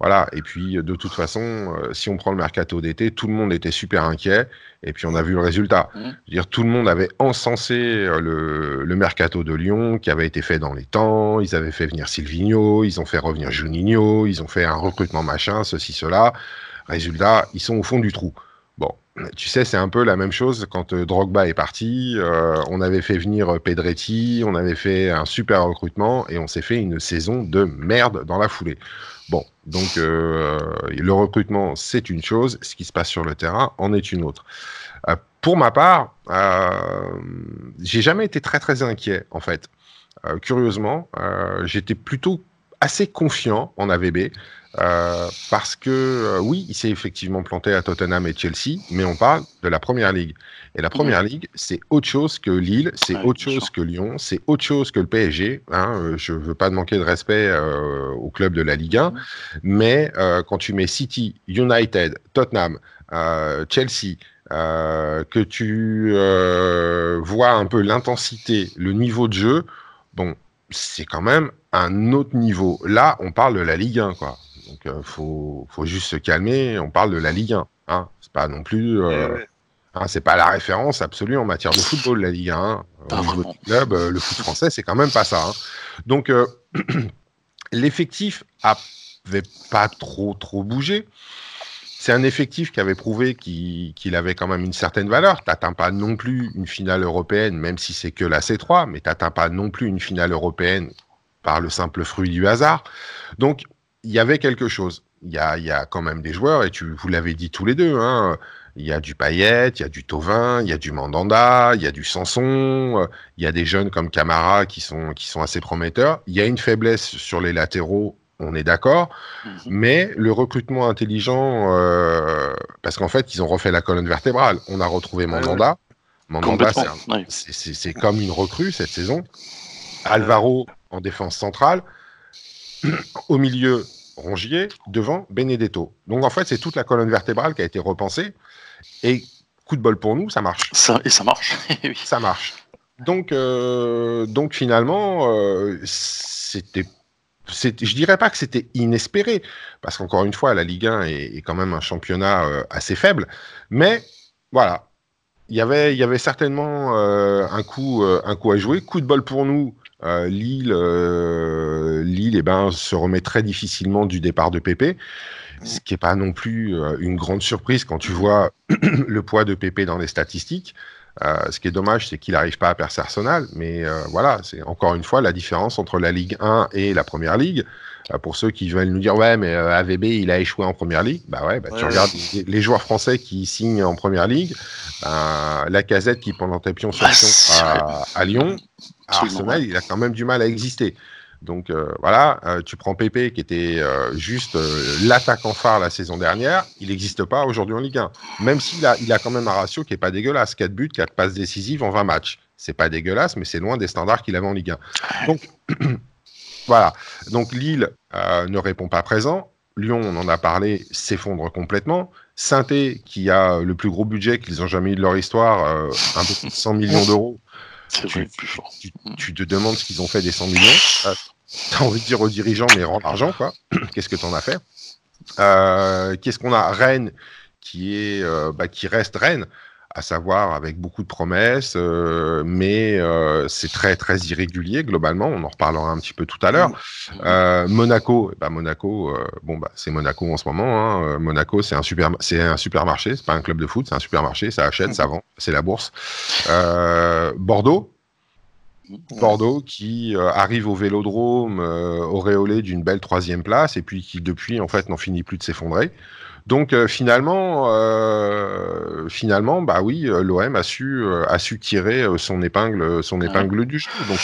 Speaker 1: Voilà. Et puis, de toute façon, euh, si on prend le mercato d'été, tout le monde était super inquiet. Et puis, on a vu le résultat. Mmh. dire, tout le monde avait encensé euh, le, mercato de Lyon, qui avait été fait dans les temps. Ils avaient fait venir Silvino, ils ont fait revenir Juninho, ils ont fait un recrutement machin, ceci, cela. Résultat, ils sont au fond du trou. Bon, tu sais, c'est un peu la même chose quand Drogba est parti. on avait fait venir Pedretti, on avait fait un super recrutement et on s'est fait une saison de merde dans la foulée. Bon, donc le recrutement, c'est une chose, ce qui se passe sur le terrain en est une autre. pour ma part, j'ai jamais été très très inquiet en fait. curieusement, j'étais plutôt assez confiant en AVB. Euh, parce que euh, oui, il s'est effectivement planté à Tottenham et Chelsea, mais on parle de la Première Ligue. Et la Première Ligue, c'est autre chose que Lille, c'est autre chose que Lyon, c'est autre chose que le PSG. Hein, euh, je veux pas manquer de respect au club de la Ligue 1, mais quand tu mets City, United, Tottenham, Chelsea, que tu vois un peu l'intensité, le niveau de jeu, bon, c'est quand même un autre niveau. Là, on parle de la Ligue 1, quoi. Donc, il euh, faut, juste se calmer. On parle de la Ligue 1. Hein. C'est pas non plus. Euh, hein, c'est pas la référence absolue en matière de football, la Ligue 1. Hein. Au club, euh, le foot français, c'est quand même pas ça. Hein. Donc, l'effectif avait pas trop, trop bougé. C'est un effectif qui avait prouvé qu'il avait quand même une certaine valeur. Tu n'atteins pas non plus une finale européenne, même si c'est que la C3, mais tu n'atteins pas non plus une finale européenne par le simple fruit du hasard. Donc, il y avait quelque chose. Il y a, y a, quand même des joueurs, et tu, vous l'avez dit tous les deux, hein, il y a du Payet, il y a du Tovin, il y a du Mandanda, il y a du Sanson, il y a des jeunes comme Camara qui sont, qui sont assez prometteurs. Il y a une faiblesse sur les latéraux on est d'accord, mhm. mais le recrutement intelligent, euh, parce qu'en fait, ils ont refait la colonne vertébrale. On a retrouvé Mandanda. Mandanda, c'est comme une recrue cette saison. Alvaro en défense centrale. Au milieu, Rongier. Devant, Benedetto. Donc en fait, c'est toute la colonne vertébrale qui a été repensée. Et coup de bol pour nous, ça marche.
Speaker 2: Ça, et ça marche.
Speaker 1: Ça marche. Donc, euh, donc finalement, euh, c'était je dirais pas que c'était inespéré, parce qu'encore une fois, la Ligue 1 est, quand même un championnat euh, assez faible, mais voilà, il y avait, il y avait certainement euh, un, coup, euh, un coup à jouer. Coup de bol pour nous, Lille, Lille eh ben, se remet très difficilement du départ de Pépé, ce qui n'est pas non plus une grande surprise quand tu vois le poids de Pépé dans les statistiques. Euh, ce qui est dommage, c'est qu'il n'arrive pas à percer Arsenal. Mais euh, voilà, c'est encore une fois la différence entre la Ligue 1 et la Première Ligue. Euh, pour ceux qui veulent nous dire, ouais, mais AVB, il a échoué en Première Ligue. Bah ouais, bah, tu regardes les, joueurs français qui signent en Première Ligue. Ben, la casette qui pendant tes pions sur à, à, Lyon, Arsenal, il a quand même du mal à exister. Donc euh, voilà, euh, tu prends Pépé qui était euh, juste l'attaquant phare la saison dernière, il n'existe pas aujourd'hui en Ligue 1. Même s'il a, il a quand même un ratio qui est pas dégueulasse, 4 buts, 4 passes décisives en 20 matchs. C'est pas dégueulasse, mais c'est loin des standards qu'il avait en Ligue 1. Donc voilà, donc Lille ne répond pas présent. Lyon, on en a parlé, s'effondre complètement. saint qui a le plus gros budget qu'ils ont jamais eu de leur histoire, un peu plus de 100 millions d'euros, tu, te demandes ce qu'ils ont fait des 100 millions. Euh, tu as envie de dire aux dirigeants, mais rends l'argent, quoi. Qu'est-ce que tu en as fait? Euh, Qu'est-ce qu'on a? Rennes, qui, est, euh, bah, qui reste Rennes à savoir avec beaucoup de promesses, euh, mais euh, c'est très très irrégulier globalement. On en reparlera un petit peu tout à l'heure. Euh, Monaco, bah Monaco, bon bah c'est Monaco en ce moment. Hein. Monaco, c'est un super, c'est un supermarché, c'est pas un club de foot, c'est un supermarché. Ça achète, ça mmh. vend, c'est la bourse. Bordeaux. Bordeaux qui arrive au Vélodrome auréolé d'une belle troisième place et puis qui depuis en fait n'en finit plus de s'effondrer. Donc euh, finalement, euh, finalement, bah oui, euh, l'OM a su, a su tirer son épingle, son épingle du jeu. Donc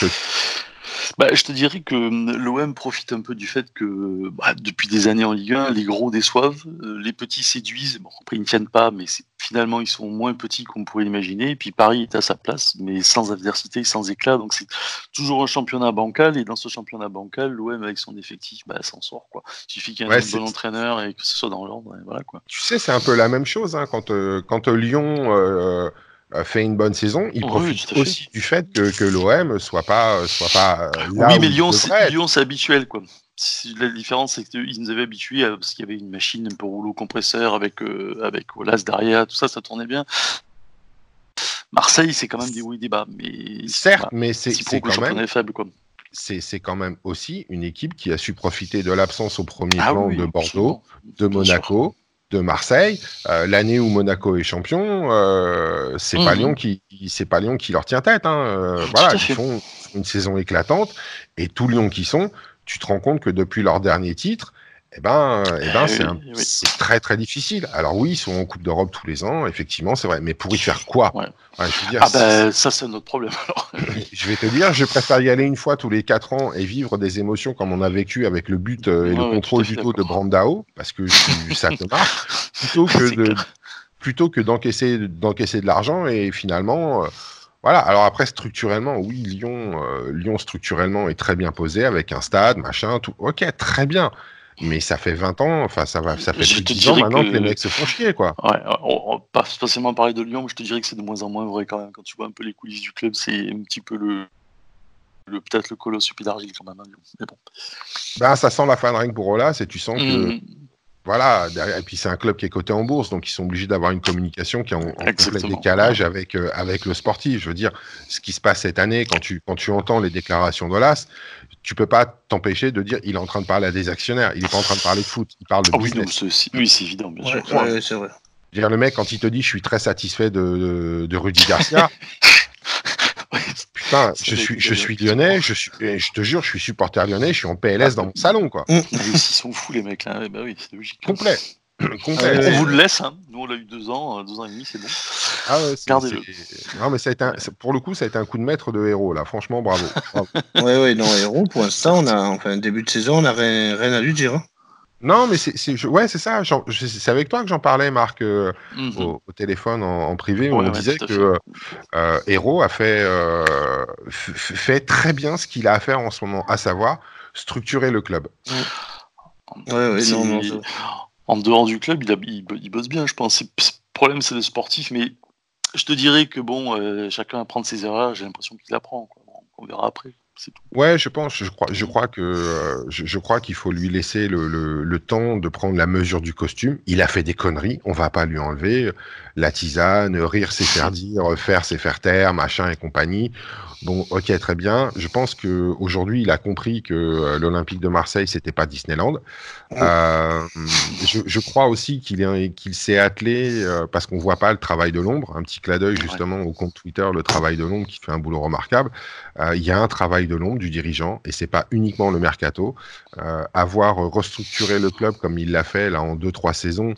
Speaker 2: bah, je te dirais que hum, l'OM profite un peu du fait que bah, depuis des années en Ligue 1, les gros déçoivent, les petits séduisent. Bon, après, ils ne tiennent pas, mais finalement, ils sont moins petits qu'on pourrait l'imaginer. Et puis Paris est à sa place, mais sans adversité, sans éclat. Donc c'est toujours un championnat bancal. Et dans ce championnat bancal, l'OM, avec son effectif, bah, s'en sort. Quoi. Il suffit qu'il y ait un bon entraîneur et que ce soit dans l'ordre. Voilà, quoi.
Speaker 1: Tu sais, c'est un peu la même chose hein, quand, quand Lyon. Euh, fait une bonne saison, il profite aussi du fait que, que l'OM soit pas soit pas
Speaker 2: euh, là Oui, mais Lyon, c'est habituel quoi. La différence, c'est qu'ils nous avaient habitués à, parce qu'il y avait une machine un peu rouleau compresseur avec euh, avec Olas derrière, tout ça, ça tournait bien. Marseille, c'est quand même des hauts et des bas, mais
Speaker 1: certes, mais c'est
Speaker 2: quand même
Speaker 1: faible quoi. C'est quand même aussi une équipe qui a su profiter de l'absence au premier ah plan de Bordeaux, de Monaco, de Marseille, euh, l'année où Monaco est champion, euh, c'est pas
Speaker 2: Mhm.
Speaker 1: Lyon qui, c'est pas Lyon qui leur tient tête. Hein. Euh, voilà, ils font une saison éclatante et tout Lyon qui sont, tu te rends compte que depuis leur dernier titre, eh ben, eh ben,
Speaker 2: Eh
Speaker 1: c'est
Speaker 2: oui, oui.
Speaker 1: très très difficile. Alors oui, ils sont en Coupe d'Europe tous les ans, effectivement, c'est vrai. Mais pour y faire quoi?
Speaker 2: Ouais.
Speaker 1: Ouais, je veux dire,
Speaker 2: Ah ben ça c'est notre problème alors.
Speaker 1: je vais te dire, je préfère y aller une fois tous les 4 ans et vivre des émotions comme on a vécu avec le but euh, et
Speaker 2: Ouais,
Speaker 1: le contrôle du dos de. Brandao, parce que ça te marque, plutôt que
Speaker 2: C'est
Speaker 1: de
Speaker 2: clair.
Speaker 1: plutôt que d'encaisser d'encaisser de l'argent et finalement euh, voilà. Alors après structurellement, oui, Lyon euh, Lyon structurellement est très bien posé avec un stade, machin, tout. OK, très bien. Mais ça fait 20 ans, enfin ça va ça fait
Speaker 2: Je
Speaker 1: plus de
Speaker 2: te
Speaker 1: 10 ans maintenant que...
Speaker 2: que-
Speaker 1: les mecs se font chier quoi.
Speaker 2: Ouais, on, va pas spécialement parler de Lyon, mais je te dirais que c'est de moins en moins vrai quand même. Quand tu vois un peu les coulisses du club, c'est un petit peu le, le peut-être le colosse d'argile quand même. hein, Lyon. Mais bon.
Speaker 1: Ben ça sent la fin de ring pour Olas et tu sens que
Speaker 2: Mhm.
Speaker 1: Voilà, et puis c'est un club qui est coté en bourse, donc ils sont obligés d'avoir une communication qui est en, en complet décalage avec, euh, avec le sportif. Je veux dire, ce qui se passe cette année, quand tu, quand tu entends les déclarations d'Olas, tu peux pas t'empêcher de dire il est en train de parler à des actionnaires, il est pas en train de parler de foot, il parle de
Speaker 2: Ah oui, non,
Speaker 1: business.
Speaker 2: c'est- oui, c'est évident, bien
Speaker 3: Ouais,
Speaker 2: sûr.
Speaker 3: ouais, c'est vrai.
Speaker 1: Je veux dire, le mec, quand il te dit je suis très satisfait de, de, de Rudy Garcia, putain, je suis, je suis lyonnais, je, suis, et je te jure, je suis supporter lyonnais, je suis en PLS dans mon salon, quoi.
Speaker 2: Mais ils sont fous les mecs là. Eh ben oui, c'est logique.
Speaker 1: Complet. Complet.
Speaker 3: Ah
Speaker 2: On vous le laisse, hein. nous on l'a eu deux ans, euh, deux ans et demi, c'est bon.
Speaker 1: Ah ouais, c'est-
Speaker 2: Gardez-le.
Speaker 1: Non, mais ça a été un- pour le coup, ça a été un coup de maître de héros, là. Franchement, bravo. Bravo.
Speaker 3: Ouais, ouais, non, héros, pour l'instant, on a, enfin, début de saison, on n'a rien, rien à lui dire. hein.
Speaker 1: Non, mais c'est, ouais, c'est ça. C'est avec toi que j'en parlais, Marc, euh,
Speaker 2: Mhm.
Speaker 1: au, au téléphone en, en privé, où
Speaker 2: Ouais,
Speaker 1: on
Speaker 2: ouais,
Speaker 1: disait que euh, euh, Héros a fait, euh, fait très bien ce qu'il a à faire en ce moment, à savoir structurer le club.
Speaker 3: Ouais, ouais,
Speaker 2: C'est-
Speaker 3: non, non, c'est vrai.
Speaker 2: En dehors du club, il, a- il, il bosse bien, je pense. Le problème, c'est le sportif, mais je te dirais que bon, euh, chacun apprend de ses erreurs, j'ai l'impression qu'il apprend. quoi. On verra après.
Speaker 1: Ouais, je pense, euh, je, crois qu'il faut lui laisser le, le- le temps de prendre la mesure du costume. Il a fait des conneries, on va pas lui enlever la tisane, rire c'est faire dire, faire c'est faire taire, machin et compagnie. Bon, ok, très bien. Je pense que aujourd'hui, il a compris que euh, l'Olympique de Marseille c'était pas Disneyland. Euh, je, je crois aussi qu'il est qu'il s'est attelé euh, parce qu'on voit pas le travail de l'ombre. Un petit clin d'œil justement au compte Twitter, le travail de l'ombre qui fait un boulot remarquable. Euh, il y a un travail de l'ombre du dirigeant et c'est pas uniquement le mercato. Avoir restructuré le club comme il l'a fait là en deux trois saisons,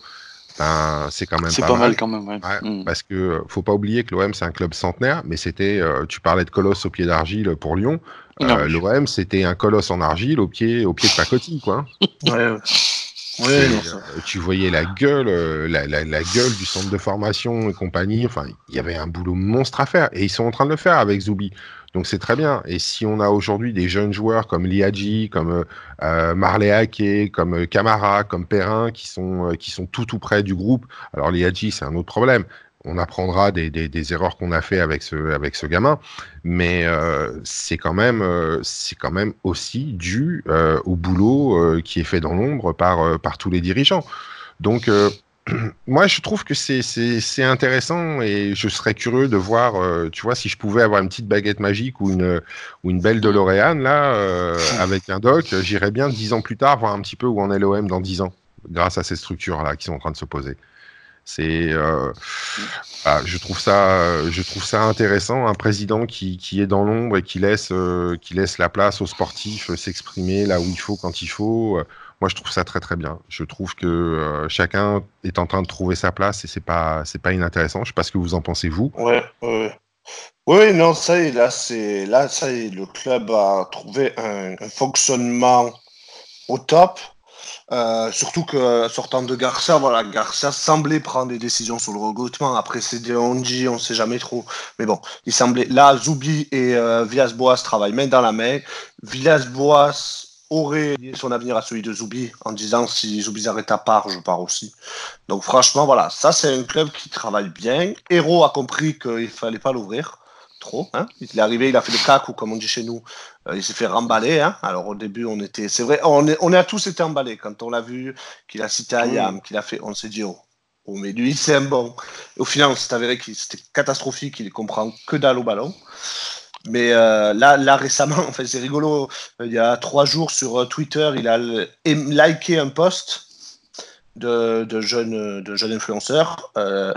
Speaker 1: ben, c'est quand même pas,
Speaker 2: pas,
Speaker 1: mal.
Speaker 2: mal quand même. Ouais.
Speaker 1: Ouais,
Speaker 2: Mhm.
Speaker 1: Parce que euh, faut pas oublier que l'OM c'est un club centenaire, mais c'était, euh, tu parlais de colosse au pied d'argile pour Lyon. Euh, L'OM c'était un colosse en argile au pied, au pied de Pacotti, quoi.
Speaker 3: Ouais, ouais. Non, ça-
Speaker 1: euh, tu voyais la gueule, la, la- la gueule du centre de formation et compagnie. Enfin, il y avait un boulot monstre à faire et ils sont en train de le faire avec Zoubi. Donc c'est très bien. Et si on a aujourd'hui des jeunes joueurs comme Liadji, comme euh, euh, Marley comme euh, Camara, comme Perrin, qui sont euh, qui sont tout tout près du groupe. Alors Liadji, c'est un autre problème. On apprendra des, des, erreurs qu'on a fait avec ce avec ce gamin, mais c'est quand même quand même aussi dû au boulot qui est fait dans l'ombre par par tous les dirigeants. Donc moi, je trouve que c'est- intéressant et je serais curieux de voir, euh, tu vois, si je pouvais avoir une petite baguette magique ou une, ou une belle DeLorean, là, euh, avec un doc, j'irais bien dix ans plus tard voir un petit peu où en est l'OM dans dix ans, grâce à ces structures-là qui sont en train de se poser. C'est, euh, ah, je trouve ça, je trouve ça intéressant, un président qui, qui est dans l'ombre et qui laisse, qui laisse la place aux sportifs s'exprimer là où il faut, quand il faut. Moi, je trouve ça très très bien. Je trouve que euh, chacun est en train de trouver sa place et c'est pas c'est pas inintéressant. Je sais pas ce que vous en pensez vous.
Speaker 3: Ouais. Oui, non, ça y est, là, c'est là, ça y est, le club a trouvé un, fonctionnement au top. Euh, surtout que sortant de Garcia, voilà, Garcia semblait prendre des décisions sur le recrutement. Après, c'est des on sait jamais trop. Mais bon, il semblait. Là, Zoubi et euh, Villas-Boas travaillent main dans la main. Villas-Boas aurait lié son avenir à celui de Zoubi en disant si Zoubi s'arrête à part, je pars aussi. Donc franchement, voilà, ça c'est un club qui travaille bien. Hero a compris qu'il fallait pas l'ouvrir trop. Hein. Il est arrivé, il a fait le cac ou comme on dit chez nous, euh, il s'est fait remballer. Hein. Alors au début, on était, c'est vrai, on, est, on a tous été emballés quand on l'a vu, qu'il a cité Ayam, qu'il a fait, on s'est dit oh. oh, mais lui c'est un bon. Et au final, on s'est avéré que c'était catastrophique, il comprend que dalle au ballon. Mais euh, là, là récemment, en fait, c'est rigolo. Il y a trois jours sur euh, Twitter, il a liké un post de, jeunes, de jeunes influenceurs. Euh,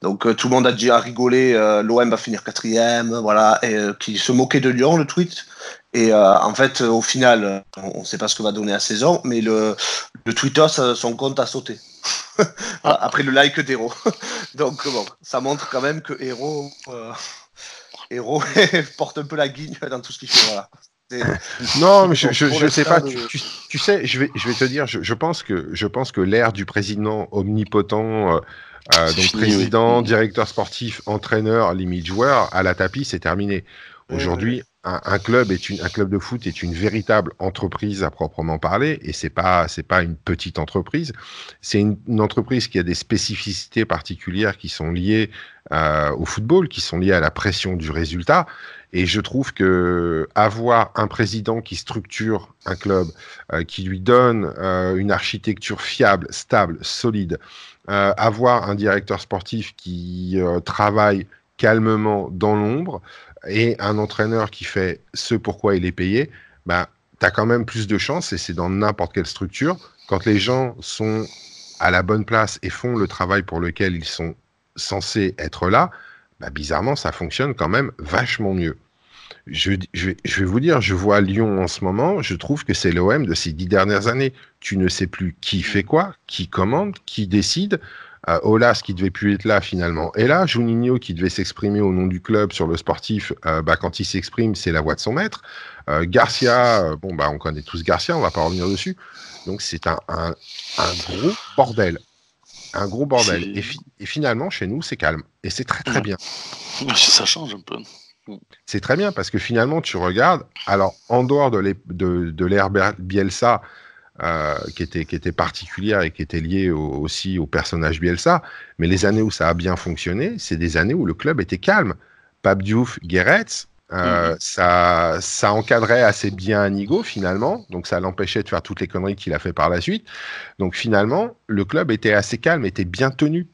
Speaker 3: donc tout le monde a dit à rigoler, l'OM va finir quatrième, voilà, et qui se moquait de Lyon, le tweet. Et en fait, au final, on ne sait pas ce que va donner la saison, mais le, le Twitter, son compte a sauté. Après le like d'Hero. Donc bon, ça montre quand même que Hero porte un peu la guigne dans tout ce qu'il fait. Voilà.
Speaker 1: Non, mais je, je, sais pas. Tu, sais, je vais, je vais te dire. Je, pense que je pense que l'ère du président omnipotent, euh, euh, donc président, directeur sportif, entraîneur, limite joueur, à la tapis, c'est terminé. Aujourd'hui, un, club est une, un club de foot est une véritable entreprise à proprement parler, et c'est pas c'est pas une petite entreprise. C'est une, entreprise qui a des spécificités particulières qui sont liées euh, au football, qui sont liées à la pression du résultat. Et je trouve que avoir un président qui structure un club, euh, qui lui donne euh, une architecture fiable, stable, solide, avoir un directeur sportif qui travaille calmement dans l'ombre, et un entraîneur qui fait ce pourquoi il est payé, bah, tu as quand même plus de chances, et c'est dans n'importe quelle structure, quand les gens sont à la bonne place et font le travail pour lequel ils sont censés être là, bah, bizarrement, ça fonctionne quand même vachement mieux. Je, je, vais vous dire, je vois Lyon en ce moment, je trouve que c'est l'OM de ces dix dernières années. Tu ne sais plus qui fait quoi, qui commande, qui décide. Euh, Olas qui devait plus être là finalement. Et là, Juninho qui devait s'exprimer au nom du club sur le sportif, euh, bah, quand il s'exprime, c'est la voix de son maître. Euh, Garcia, bon bah on connaît tous Garcia, on va pas revenir dessus. Donc c'est un, un, gros bordel, un gros bordel. Et, finalement chez nous c'est calme et c'est très très bien.
Speaker 2: Ça change un peu.
Speaker 1: C'est très bien parce que finalement tu regardes, alors en dehors de l'ère de, Bielsa, euh, qui, était, qui était particulière et qui était liée aussi au personnage Bielsa. Mais les années où ça a bien fonctionné, c'est des années où le club était calme. Pape Diouf, Guéretz, euh, mhm. ça, ça encadrait assez bien Anigo finalement, donc ça l'empêchait de faire toutes les conneries qu'il a fait par la suite. Donc finalement, le club était assez calme, était bien tenu.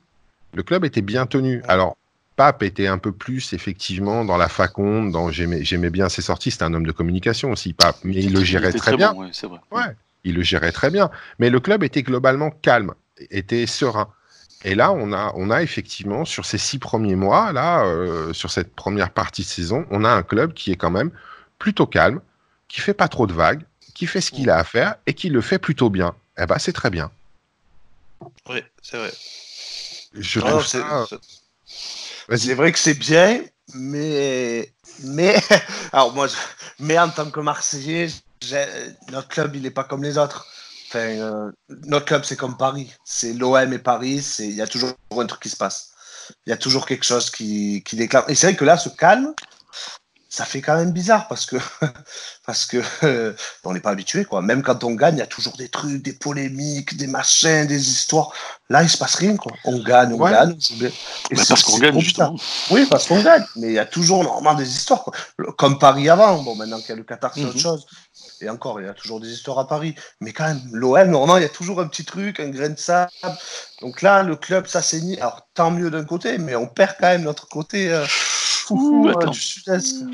Speaker 1: Le club était bien tenu. Alors, Pape était un peu plus effectivement dans la faconde, dans j'aimais bien ses sorties, c'était un homme de communication aussi, Pape, mais il, le gérait très, bien.
Speaker 2: c'est vrai.
Speaker 1: Ouais il le gérait très bien. Mais le club était globalement calme, était serein. Et là, on a, on a effectivement, sur ces six premiers mois, là, euh, sur cette première partie de saison, on a un club qui est quand même plutôt calme, qui fait pas trop de vagues, qui fait ce qu'il a à faire et qui le fait plutôt bien. Eh ben, c'est très bien.
Speaker 3: Oui, c'est vrai.
Speaker 1: Je trouve
Speaker 3: C'est vrai que c'est bien, mais mais alors moi, mais en tant que Marseillais, notre club, il n'est pas comme les autres. Euh, notre club, c'est comme Paris. C'est l'OM et Paris. Il y a toujours un truc qui se passe. Il y a toujours quelque chose qui, qui déclare. Et c'est vrai que là, ce calme, ça fait quand même bizarre parce que parce que euh, on n'est pas habitué quoi. Même quand on gagne, il y a toujours des trucs, des polémiques, des machins, des histoires. Là, il se passe rien quoi. On gagne, on gagne.
Speaker 2: parce qu'on gagne justement.
Speaker 3: Oui, parce qu'on gagne. Mais il y a toujours normalement des histoires quoi. Comme Paris avant. Bon, maintenant qu'il y a le Qatar, c'est autre mhm. chose. Et encore, il y a toujours des histoires à Paris. Mais quand même, l'OM, normalement, il y a toujours un petit truc, un grain de sable. Donc là, le club s'assainit. Alors, tant mieux d'un côté, mais on perd quand même notre côté euh, euh, du sud-est.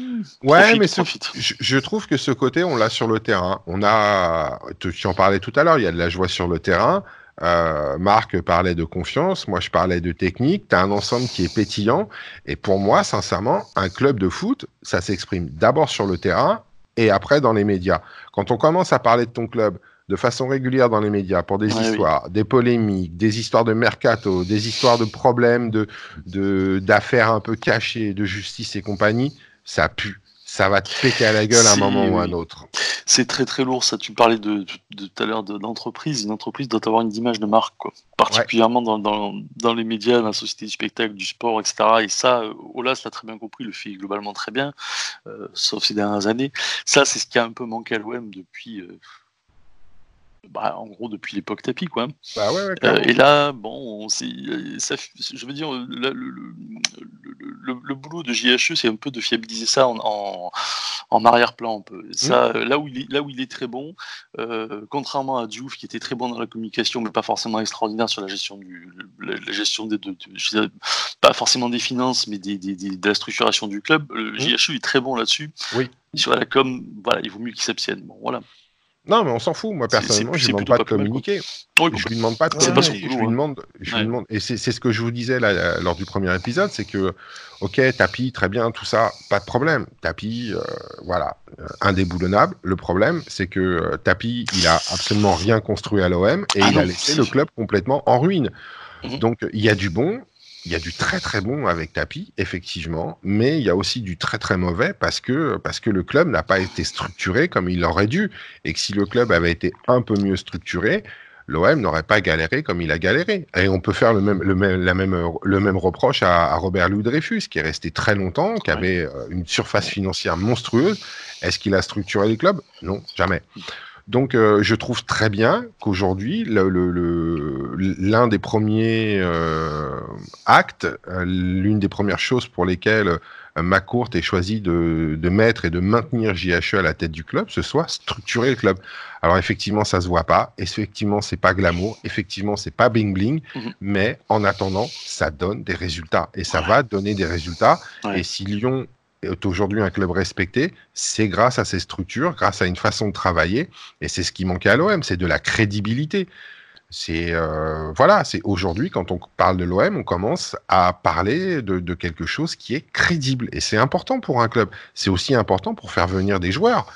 Speaker 1: Ouais, mais je, trouve que ce côté, on l'a sur le terrain. On a, tu en parlais tout à l'heure, il y a de la joie sur le terrain. Euh, Marc parlait de confiance, moi je parlais de technique. Tu as un ensemble qui est pétillant. Et pour moi, sincèrement, un club de foot, ça s'exprime d'abord sur le terrain et après dans les médias. Quand on commence à parler de ton club de façon régulière dans les médias pour des histoires, des polémiques, des histoires de mercato, des histoires de problèmes, de d'affaires un peu cachées, de justice et compagnie, ça pue. Ça va te péter à la gueule à un moment ou à un autre.
Speaker 2: C'est très très lourd ça. Tu parlais de, tout à l'heure d'entreprise. Une entreprise doit avoir une image de marque, quoi. particulièrement dans, dans, dans, les médias, dans la société du spectacle, du sport, etc. Et ça, euh, Olas l'a très bien compris, le fait globalement très bien, euh, sauf ces dernières années. Ça, c'est ce qui a un peu manqué à l'OM depuis. Euh, bah, en gros depuis l'époque tapis quoi.
Speaker 1: Bah ouais,
Speaker 2: euh, et là bon ça, je veux dire le, le, boulot de JHE c'est un peu de fiabiliser ça en, en, arrière-plan un peu. Ça mmh. là où il est là où il est très bon euh, contrairement à Diouf qui était très bon dans la communication mais pas forcément extraordinaire sur la gestion du la, gestion des de, pas forcément des finances mais des, des, de la structuration du club. Le mmh. JHE est très bon là-dessus.
Speaker 1: Oui.
Speaker 2: Sur la com voilà il vaut mieux qu'il s'abstienne. Bon voilà.
Speaker 1: Non, mais on s'en fout. Moi, personnellement, je ne demande pas de communiquer. je lui demande pas de communiquer. Je lui demande, je lui demande, et c'est ce que je vous disais là, lors du premier épisode, c'est que, ok, tapis, très bien, tout ça, pas de problème. Tapis, euh, voilà, euh, indéboulonnable. Le problème, c'est que euh, Tapis, il a absolument rien construit à l'OM et ah il a laissé le club complètement en ruine. Mhm. Donc, il y a du bon, il y a du très très bon avec Tapi, effectivement, mais il y a aussi du très très mauvais parce que, parce que le club n'a pas été structuré comme il aurait dû. Et que si le club avait été un peu mieux structuré, l'OM n'aurait pas galéré comme il a galéré. Et on peut faire le même, le même, la même, le même reproche à, Robert Louis Dreyfus, qui est resté très longtemps, qui avait euh, une surface financière monstrueuse. Est-ce qu'il a structuré le club? Non, jamais. Donc, euh, je trouve très bien qu'aujourd'hui, l'un le, des premiers euh, actes, euh, l'une des premières choses pour lesquelles McCourt ait choisi de, mettre et de maintenir JHE à la tête du club, ce soit structurer le club. Alors effectivement, ça se voit pas. Effectivement, c'est pas glamour. Effectivement, c'est pas bling bling. Mhm. Mais en attendant, ça donne des résultats et ça va donner des résultats. Et si Lyon est aujourd'hui un club respecté, c'est grâce à ces structures, grâce à une façon de travailler, et c'est ce qui manquait à l'OM, c'est de la crédibilité. C'est euh, voilà, c'est aujourd'hui quand on parle de l'OM, on commence à parler de, quelque chose qui est crédible, et c'est important pour un club. C'est aussi important pour faire venir des joueurs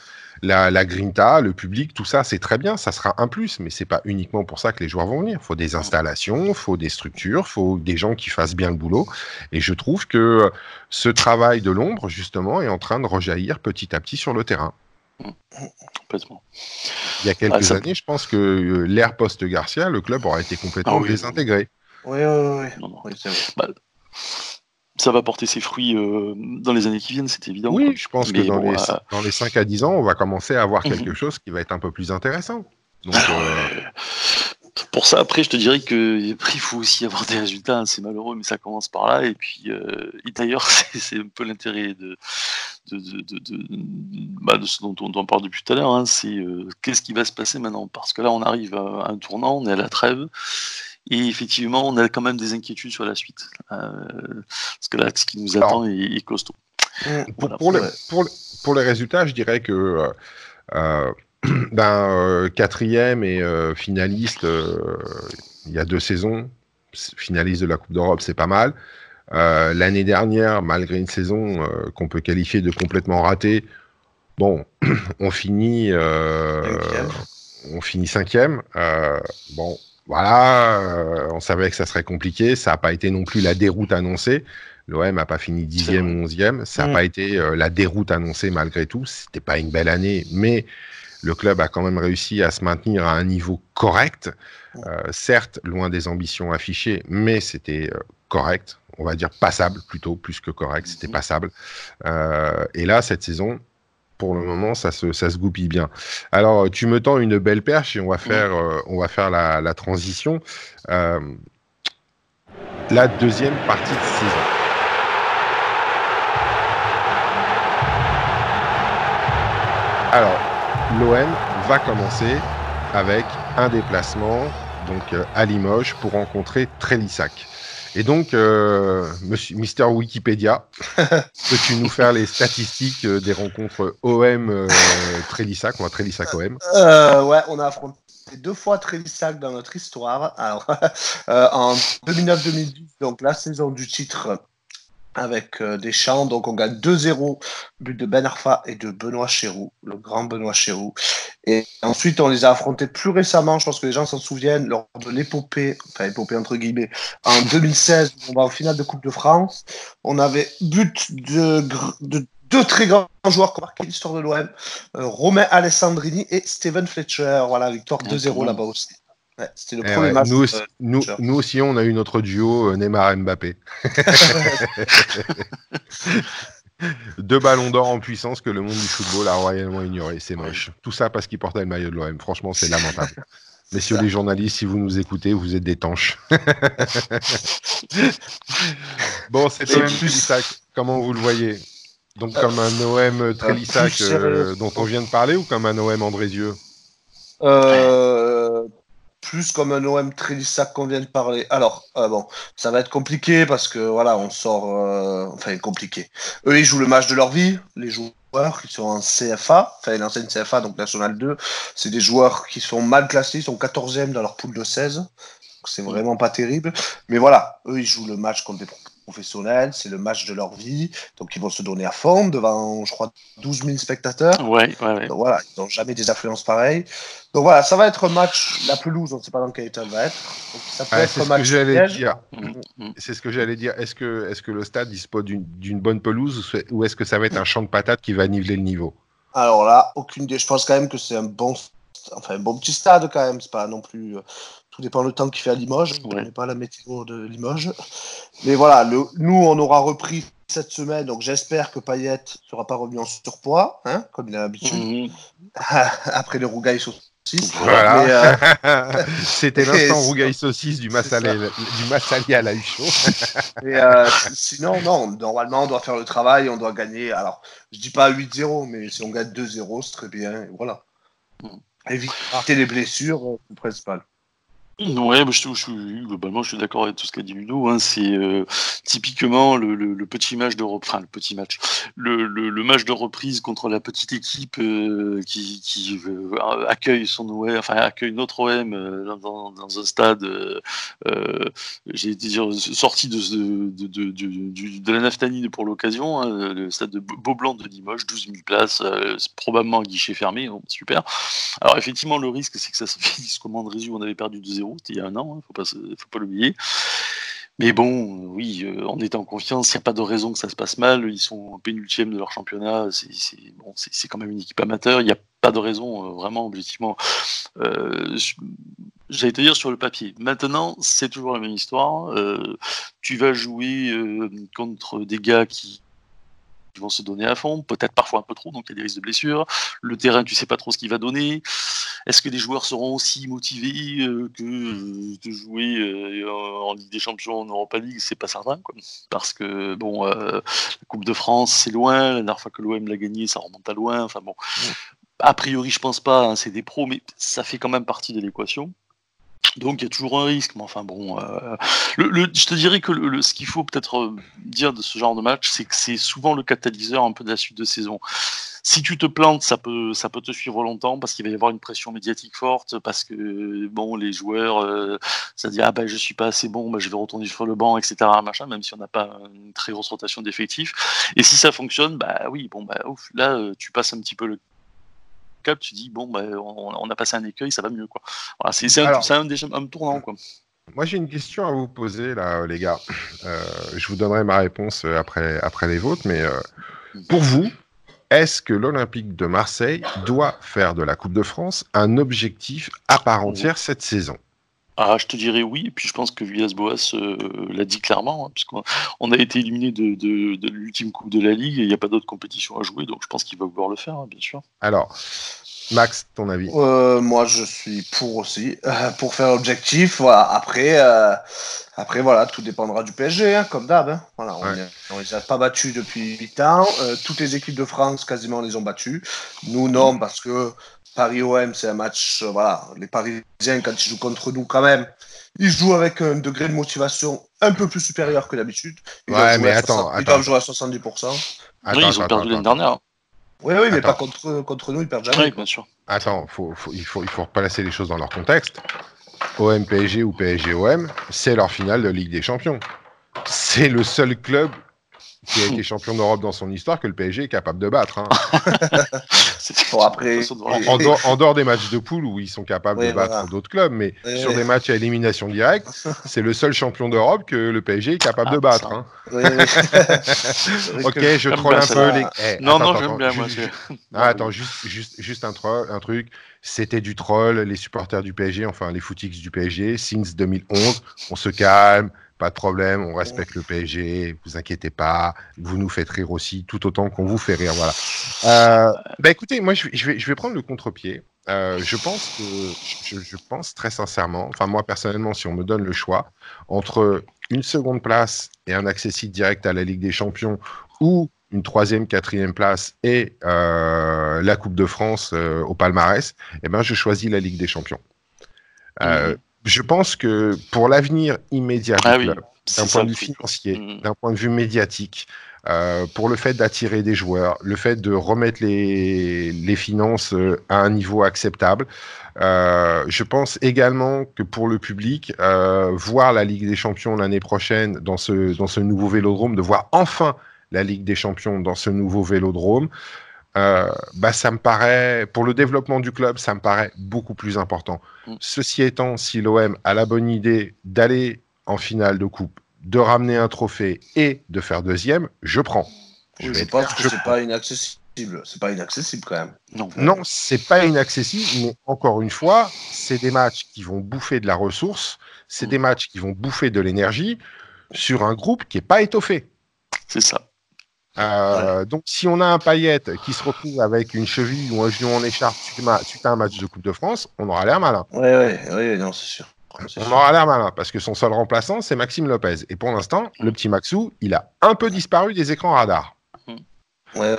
Speaker 1: la, la grinta, le public, tout ça, c'est très bien, ça sera un plus, mais c'est pas uniquement pour ça que les joueurs vont venir. Il faut des installations, il faut des structures, il faut des gens qui fassent bien le boulot. Et je trouve que ce travail de l'ombre, justement, est en train de rejaillir petit à petit sur le terrain. Il y a quelques ah, années, je pense que euh, l'ère post-Garcia, le club aurait été complètement ah désintégré.
Speaker 3: Oui, oui, oui.
Speaker 2: Bah, ça va porter ses fruits euh, dans les années qui viennent, c'est évident.
Speaker 1: Oui, je pense que dans, les, euh, dans, les, 5 à 10 ans, on va commencer à avoir mhm. quelque chose qui va être un peu plus intéressant. Donc, euh,
Speaker 2: Pour ça, après, je te dirais qu'il faut aussi avoir des résultats. Hein, c'est malheureux, mais ça commence par là. Et puis, d'ailleurs, c'est un peu l'intérêt de, de, de, bah, de, ce dont on, parle depuis tout à l'heure. Hein, c'est qu'est-ce qui va se passer maintenant? Parce que là, on arrive à un tournant, on est à la trêve. Et effectivement, on a quand même des inquiétudes sur la suite. Euh, parce que là, ce qui nous attend est, costaud.
Speaker 1: Pour, pour, les, résultats, je dirais que euh, euh, ben, quatrième et finaliste, il y a deux saisons, finaliste de la Coupe d'Europe, c'est pas mal. L'année dernière, malgré une saison qu'on peut qualifier de complètement ratée, bon, on finit, on finit cinquième. bon, voilà, euh, on savait que ça serait compliqué. Ça n'a pas été non plus la déroute annoncée. L'OM n'a pas fini dixième ou onzième. Ça n'a mm. pas été euh, la déroute annoncée malgré tout. C'était pas une belle année, mais le club a quand même réussi à se maintenir à un niveau correct. Mm. Euh, certes, loin des ambitions affichées, mais c'était correct. On va dire passable plutôt, plus que correct. C'était mm. passable. et là, cette saison, pour le moment, ça se, ça se goupille bien. Alors, tu me tends une belle perche et on va faire, euh, on va faire la, transition. Euh, la deuxième partie de saison. Alors, l'OM va commencer avec un déplacement donc euh, à Limoges pour rencontrer Trélissac. Et donc, euh, monsieur, Mister Wikipédia, peux-tu nous faire les statistiques euh, des rencontres OM euh, Trélissac, on va Trélissac OM
Speaker 3: euh, Ouais, on a affronté deux fois Trélissac dans notre histoire. Alors, en 2009-2010, donc la saison du titre avec euh, des champs. Donc on gagne 2-0, but de Ben Arfa et de Benoît Chéroux, le grand Benoît Chéroux. Et ensuite on les a affrontés plus récemment, je pense que les gens s'en souviennent, lors de l'épopée, enfin épopée entre guillemets, en 2016, on va au final de Coupe de France. On avait but de, de deux très grands joueurs qui ont marqué l'histoire de l'OM, euh, Romain Alessandrini et Steven Fletcher. Voilà, victoire 2-0 là-bas aussi. C'était le
Speaker 1: eh premier match. Nous, nous, nous, aussi, on a eu notre duo euh, Neymar-Mbappé. Deux ballons d'or en puissance que le monde du football a royalement ignoré. C'est moche. Tout ça parce qu'il portait le maillot de l'OM. Franchement, c'est lamentable. Messieurs les journalistes, si vous nous écoutez, vous êtes des tanches. bon, c'est Trélissac. Comment vous le voyez? Donc, comme un OM Trélissac euh, dont on vient de parler ou comme un OM Andrézieux?
Speaker 3: Euh, plus comme un OM Trélissac qu'on vient de parler. Alors, euh, bon, ça va être compliqué parce que voilà, on sort. Euh, enfin, compliqué. Eux, ils jouent le match de leur vie, les joueurs qui sont en CFA, enfin l'ancienne CFA, donc National 2. C'est des joueurs qui sont mal classés, ils sont 14e dans leur poule de 16. C'est vraiment pas terrible. Mais voilà, eux, ils jouent le match contre des professionnels, c'est le match de leur vie, donc ils vont se donner à fond devant, je crois, 12 000 spectateurs.
Speaker 2: Ouais, ouais, ouais.
Speaker 3: Donc voilà, ils n'ont jamais des affluences pareilles. Donc voilà, ça va être un match, la pelouse, on ne sait pas dans quel état elle va être. Donc ça peut
Speaker 1: Ouais,
Speaker 3: être
Speaker 1: c'est ce que j'allais dire.
Speaker 2: Mm, mm.
Speaker 1: C'est ce que j'allais dire. Est-ce que, est-ce que le stade dispose d'une bonne pelouse ou est-ce que ça va être un champ de patates qui va niveler le niveau?
Speaker 3: Alors là, aucune idée. Je pense quand même que c'est un bon, enfin un bon petit stade quand même. C'est pas non plus. Euh, Tout dépend le temps qu'il fait à Limoges. Je ne connais pas la météo de Limoges. Mais voilà, le, nous on aura repris cette semaine, donc j'espère que Payet ne sera pas revenu en surpoids, hein, comme il a l'habitude,
Speaker 2: Mhm.
Speaker 3: après les rougailles saucisses.
Speaker 1: Voilà.
Speaker 3: Euh,
Speaker 1: C'était l'instant rougaille saucisse du Massalé, du à la Huchot.
Speaker 3: euh, sinon, non, normalement on doit faire le travail, on doit gagner. Alors, je dis pas 8-0, mais si on gagne 2-0, c'est très bien. Et voilà.
Speaker 2: Mm.
Speaker 3: Éviter les blessures, euh, c'est le principal.
Speaker 2: Ouais, globalement, je suis d'accord avec tout ce qu'a dit Ludo. Hein, c'est euh, typiquement le, petit match de le petit match, le, match de reprise contre la petite équipe euh, qui, euh, accueille son OM, enfin accueille notre OM dans, un stade, j'ai dire sorti de, la naftanine pour l'occasion, hein, le stade de Beaublanc de Limoges, 12 000 places, probablement un guichet fermé, super. Alors effectivement, le risque, c'est que ça se finisse comme Andrézu, on avait perdu 2-0, il y a un an, il pas, se- faut pas l'oublier. Mais bon, oui, euh, on est en confiance, il n'y a pas de raison que ça se passe mal, ils sont pénultième de leur championnat, c'est quand même une équipe amateur, il n'y a pas de raison, euh, vraiment, objectivement. Euh, J'allais te dire sur le papier. Maintenant, c'est toujours la même histoire. euh, tu vas jouer contre des gars qui qui vont se donner à fond, peut-être parfois un peu trop, donc il y a des risques de blessures. Le terrain, tu sais pas trop ce qu'il va donner. Est-ce que les joueurs seront aussi motivés euh, que euh, de jouer euh, en Ligue des Champions, en Europa League? C'est pas certain, quoi. Parce que bon, euh, la Coupe de France, c'est loin. La dernière fois que l'OM l'a gagné, ça remonte à loin. Enfin bon, a priori, je pense pas. hein, c'est des pros, mais ça fait quand même partie de l'équation. Donc il y a toujours un risque, mais enfin bon, euh, je te dirais que le- ce qu'il faut peut-être euh, dire de ce genre de match, c'est que c'est souvent le catalyseur un peu de la suite de saison. Si tu te plantes, ça peut, ça peut te suivre longtemps parce qu'il va y avoir une pression médiatique forte, parce que bon, les joueurs, euh, ça dit ah ben je suis pas assez bon, ben, je vais retourner sur le banc, etc. Machin, même si on n'a pas une très grosse rotation d'effectifs. Et si ça fonctionne, bah oui, bon bah ouf, là euh, tu passes un petit peu le cap, tu dis bon bah on, on a passé un écueil, ça va mieux quoi. Voilà, c'est un, un, déjà- un tournant quoi.
Speaker 1: Moi, j'ai une question à vous poser, là, les gars. Euh, je vous donnerai ma réponse euh, après, après les vôtres, mais euh, pour vous, est-ce que l'Olympique de Marseille doit faire de la Coupe de France un objectif à part entière cette saison?
Speaker 2: Ah, je te dirais oui, et puis je pense que Villas-Boas euh, l'a dit clairement, hein, puisqu'on on a été éliminé de, de, de l'ultime Coupe de la Ligue, et il n'y a pas d'autre compétition à jouer, donc je pense qu'il va vouloir le faire, hein, bien sûr.
Speaker 1: Alors, Max, ton avis
Speaker 3: Euh, moi, je suis pour aussi, euh, pour faire l'objectif. Voilà. Après, euh, après, voilà, tout dépendra du PSG, hein, comme d'hab. hein. Voilà, on
Speaker 1: Ouais.
Speaker 3: les- on les a pas battus depuis 8 ans. Euh, toutes les équipes de France, quasiment, les ont battus. Nous, non, parce que Paris-OM, c'est un match. euh, voilà, les Parisiens, quand ils jouent contre nous, quand même, ils jouent avec un degré de motivation un peu plus supérieur que d'habitude. Ils
Speaker 1: Ouais,
Speaker 3: doivent jouer
Speaker 1: mais
Speaker 3: à
Speaker 1: attends,
Speaker 3: 60 Ils
Speaker 1: attends.
Speaker 3: doivent jouer à 70%.
Speaker 1: Attends,
Speaker 2: oui, ils ont
Speaker 1: attends,
Speaker 2: perdu l'année dernière.
Speaker 3: Oui, oui, mais
Speaker 1: Attends.
Speaker 3: pas contre, contre nous, ils perdent jamais.
Speaker 2: Oui, bien sûr.
Speaker 1: Attends, faut, faut- il, faut, il faut replacer les choses dans leur contexte. OM PSG ou PSG OM, c'est leur finale de Ligue des Champions. C'est le seul club qui a été champion d'Europe dans son histoire que le PSG est capable de battre. hein.
Speaker 2: C'est-
Speaker 3: Bon, après-.
Speaker 1: En, en dehors, en dehors des matchs de poule où ils sont capables
Speaker 3: Oui,
Speaker 1: de battre
Speaker 3: voilà.
Speaker 1: d'autres clubs, mais
Speaker 3: Oui,
Speaker 1: sur
Speaker 3: oui.
Speaker 1: des matchs à élimination directe, c'est le seul champion d'Europe que le PSG est capable
Speaker 2: Ah,
Speaker 1: de battre. hein. Ok, je troll un peu les. Eh,
Speaker 2: Non,
Speaker 1: attends,
Speaker 2: non, j'aime bien, moi.
Speaker 1: juste- Ah, attends, juste, juste, juste un, troll, un truc. C'était du troll, les supporters du PSG, enfin les footix du PSG, since 2011. On se calme, pas de problème, on respecte le PSG, vous inquiétez pas, vous nous faites rire aussi, tout autant qu'on vous fait rire. Voilà. Euh, bah écoutez, moi je vais, prendre le contre-pied. Euh, je pense que, je, pense très sincèrement, enfin moi personnellement, si on me donne le choix entre une seconde place et un accessible direct à la Ligue des Champions ou une troisième, quatrième place et euh, la Coupe de France euh, au palmarès, eh ben, je choisis la Ligue des Champions. Je pense que pour l'avenir immédiat ah d'un point de vue financier, mm. d'un point de vue médiatique, euh, pour le fait d'attirer des joueurs, le fait de remettre les, les finances euh, à un niveau acceptable. Euh, je pense également que pour le public, euh, voir la Ligue des Champions l'année prochaine dans ce, dans ce nouveau vélodrome, de voir enfin la Ligue des Champions dans ce nouveau vélodrome, euh, bah, ça me paraît, pour le développement du club, ça me paraît beaucoup plus important. Mm. Ceci étant, si l'OM a la bonne idée d'aller en finale de coupe, de ramener un trophée et de faire deuxième, je prends.
Speaker 3: Je, je pense que c'est pas inaccessible. C'est pas inaccessible quand même.
Speaker 1: Non, non c'est pas inaccessible, mais encore une fois, c'est des matchs qui vont bouffer de la ressource, c'est mm. des matchs qui vont bouffer de l'énergie sur un groupe qui est pas étoffé.
Speaker 2: C'est ça.
Speaker 1: Euh, donc, si on a un paillette qui se retrouve avec une cheville ou un genou en écharpe suite à un match de Coupe de France, on aura l'air malin.
Speaker 3: Oui, oui, oui, non, c'est sûr.
Speaker 1: On aura l'air malin parce que son seul remplaçant, c'est Maxime Lopez. Et pour l'instant, le petit Maxou, il a un peu disparu des écrans radars.
Speaker 3: Ouais, ouais.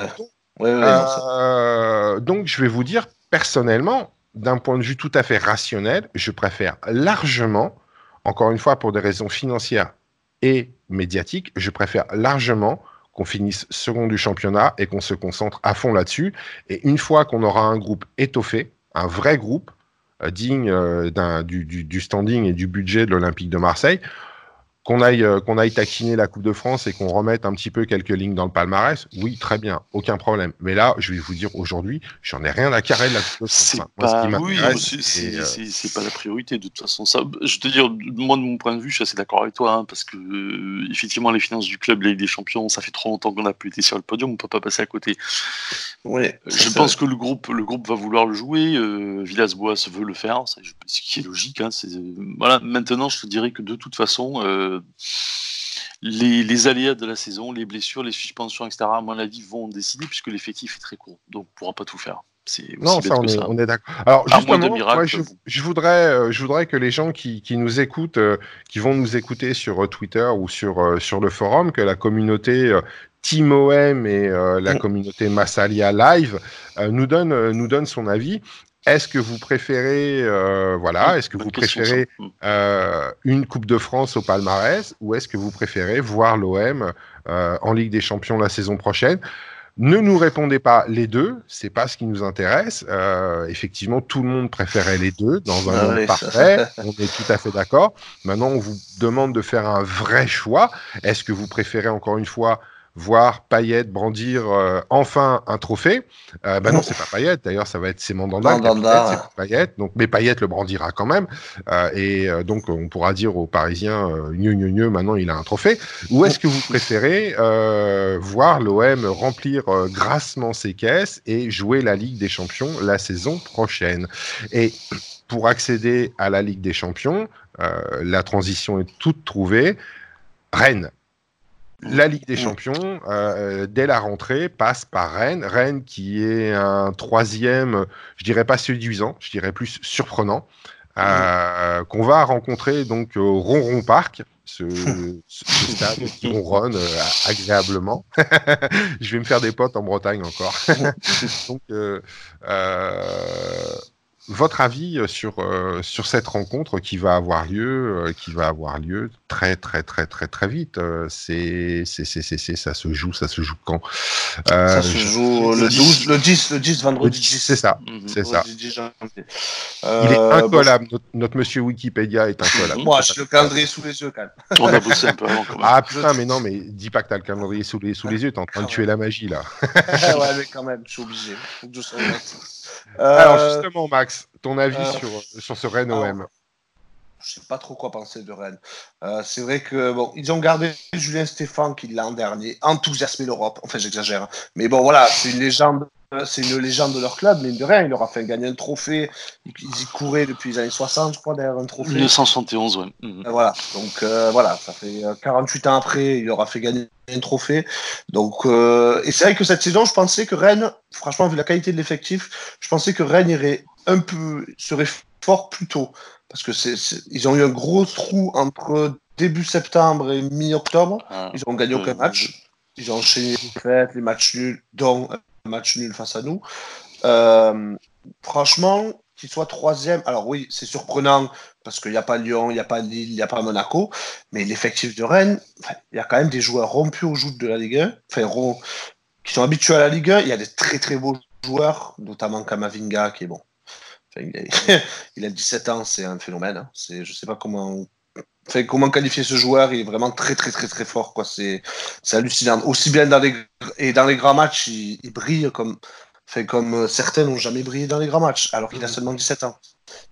Speaker 3: ouais,
Speaker 1: euh, donc, je vais vous dire, personnellement, d'un point de vue tout à fait rationnel, je préfère largement, encore une fois pour des raisons financières et médiatiques, je préfère largement qu'on finisse second du championnat et qu'on se concentre à fond là-dessus. Et une fois qu'on aura un groupe étoffé, un vrai groupe, euh, digne euh, du, du, standing et du budget de l'Olympique de Marseille, qu'on aille, euh, qu'on aille taquiner la Coupe de France et qu'on remette un petit peu quelques lignes dans le palmarès, oui, très bien, aucun problème. Mais là, je vais vous dire aujourd'hui, j'en ai rien à carrer de la Coupe de
Speaker 2: France. C'est pas, oui, c'est, pas la priorité de toute façon. Ça, je te dire, moi de mon point de vue, je suis assez d'accord avec toi, hein, parce que effectivement, les finances du club, les, des champions, ça fait trop longtemps qu'on n'a plus été sur le podium, on peut pas passer à côté.
Speaker 3: Ouais,
Speaker 2: je pense que le groupe, le groupe va vouloir le jouer. Villas-Boas veut le faire, ce qui est logique. Hein, voilà. Maintenant, je te dirais que de toute façon les, aléas de la saison, les blessures, les suspensions, etc., à mon avis, vont décider puisque l'effectif est très court. Donc, on ne pourra pas tout faire.
Speaker 1: Non, ça on, est, on est, d'accord. Alors, justement, je, voudrais, euh, je voudrais que les gens qui, nous écoutent, euh, qui vont nous écouter sur euh, Twitter ou sur, sur le forum, que la communauté Team OM et la mm. communauté Massalia Live nous donne, nous donne son avis. Est-ce que vous préférez, euh, voilà, est-ce que vous préférez mm. euh, une Coupe de France au palmarès ou est-ce que vous préférez voir l'OM euh, en Ligue des Champions la saison prochaine? Ne nous répondez pas les deux, c'est pas ce qui nous intéresse. effectivement, tout le monde préférait les deux dans un ah monde parfait. on est tout à fait d'accord. Maintenant, on vous demande de faire un vrai choix. Est-ce que vous préférez encore une fois voir Payet brandir euh, enfin un trophée. Euh, bah non, c'est pas Payet. D'ailleurs, ça va être Mandanda. c'est Payet. Donc, mais Payet le brandira quand même. Euh, et donc, on pourra dire aux Parisiens, mieux, mieux, mieux. Maintenant, il a un trophée. Ou est-ce que vous préférez voir l'OM remplir grassement ses caisses et jouer la Ligue des Champions la saison prochaine? Et pour accéder à la Ligue des Champions, la transition est toute trouvée. Rennes, la Ligue des Champions, euh, dès la rentrée, passe par Rennes. Rennes qui est un troisième, je dirais pas séduisant, je dirais plus surprenant, euh, qu'on va rencontrer donc au Ronron Park, ce, stade qui ronronne euh, agréablement. je vais me faire des potes en Bretagne encore. donc, votre avis euh, sur, euh, sur cette rencontre qui va avoir lieu, euh, qui va avoir lieu très très très très très vite. c'est c'est c'est ça se joue, ça se joue quand?
Speaker 3: Ça se joue le 12, le 10, le 10 vendredi 10.
Speaker 1: C'est ça, mhm. c'est ça. Il est incollable. Notre, monsieur Wikipédia est incollable.
Speaker 3: Moi, j'ai le calendrier sous les yeux quand même.
Speaker 2: On a bossé un peu avant.
Speaker 1: Ah putain, mais non, mais dis pas que t'as le calendrier sous les sous les yeux. T'es en train de tuer la magie là.
Speaker 3: ouais, mais quand même, je suis obligé.
Speaker 1: Alors euh, justement, Max, ton avis euh, sur, sur ce Rennes OM
Speaker 3: je sais pas trop quoi penser de Rennes. Euh, c'est vrai que bon, ils ont gardé Julien Stéphane qui l'an dernier enthousiasmé l'Europe. Enfin, j'exagère, hein. mais bon, voilà, c'est une légende euh, c'est une légende de leur club, mais de rien, il leur a fait gagner un trophée. Ils y couraient depuis les années 60, je crois, derrière un trophée.
Speaker 2: 1971, oui.
Speaker 3: Mhm. Voilà, donc euh, voilà, ça fait 48 euh, ans après, il leur a fait gagner un trophée. Donc, et c'est vrai que cette saison, je pensais que Rennes, franchement, vu la qualité de l'effectif, je pensais que Rennes irait un peu, serait fort plus tôt. Parce que c'est, ils ont eu un gros trou entre début septembre et mi-octobre. Ah. ils n'ont gagné aucun match. Ils ont enchaîné les fêtes, les matchs nuls, dont match nul face à nous. Euh, franchement, qu'il soit troisième. Alors oui, c'est surprenant parce qu'il n'y a pas Lyon, il n'y a pas Lille, il n'y a pas Monaco, mais l'effectif de Rennes, il y a quand même des joueurs rompus au joutes de la Ligue 1, enfin, qui sont habitués à la Ligue 1. Il y a des très très beaux joueurs, notamment Kamavinga, qui est bon. il, a, 17 ans, c'est un phénomène. Hein. C'est, je sais pas comment comment qualifier ce joueur Il est vraiment très très très très fort. Quoi. C'est, c'est hallucinant. Aussi bien dans les et dans les grands matchs, il, brille comme fait comme euh, certains n'ont jamais brillé dans les grands matchs, alors qu'il a mhm. seulement 17 ans.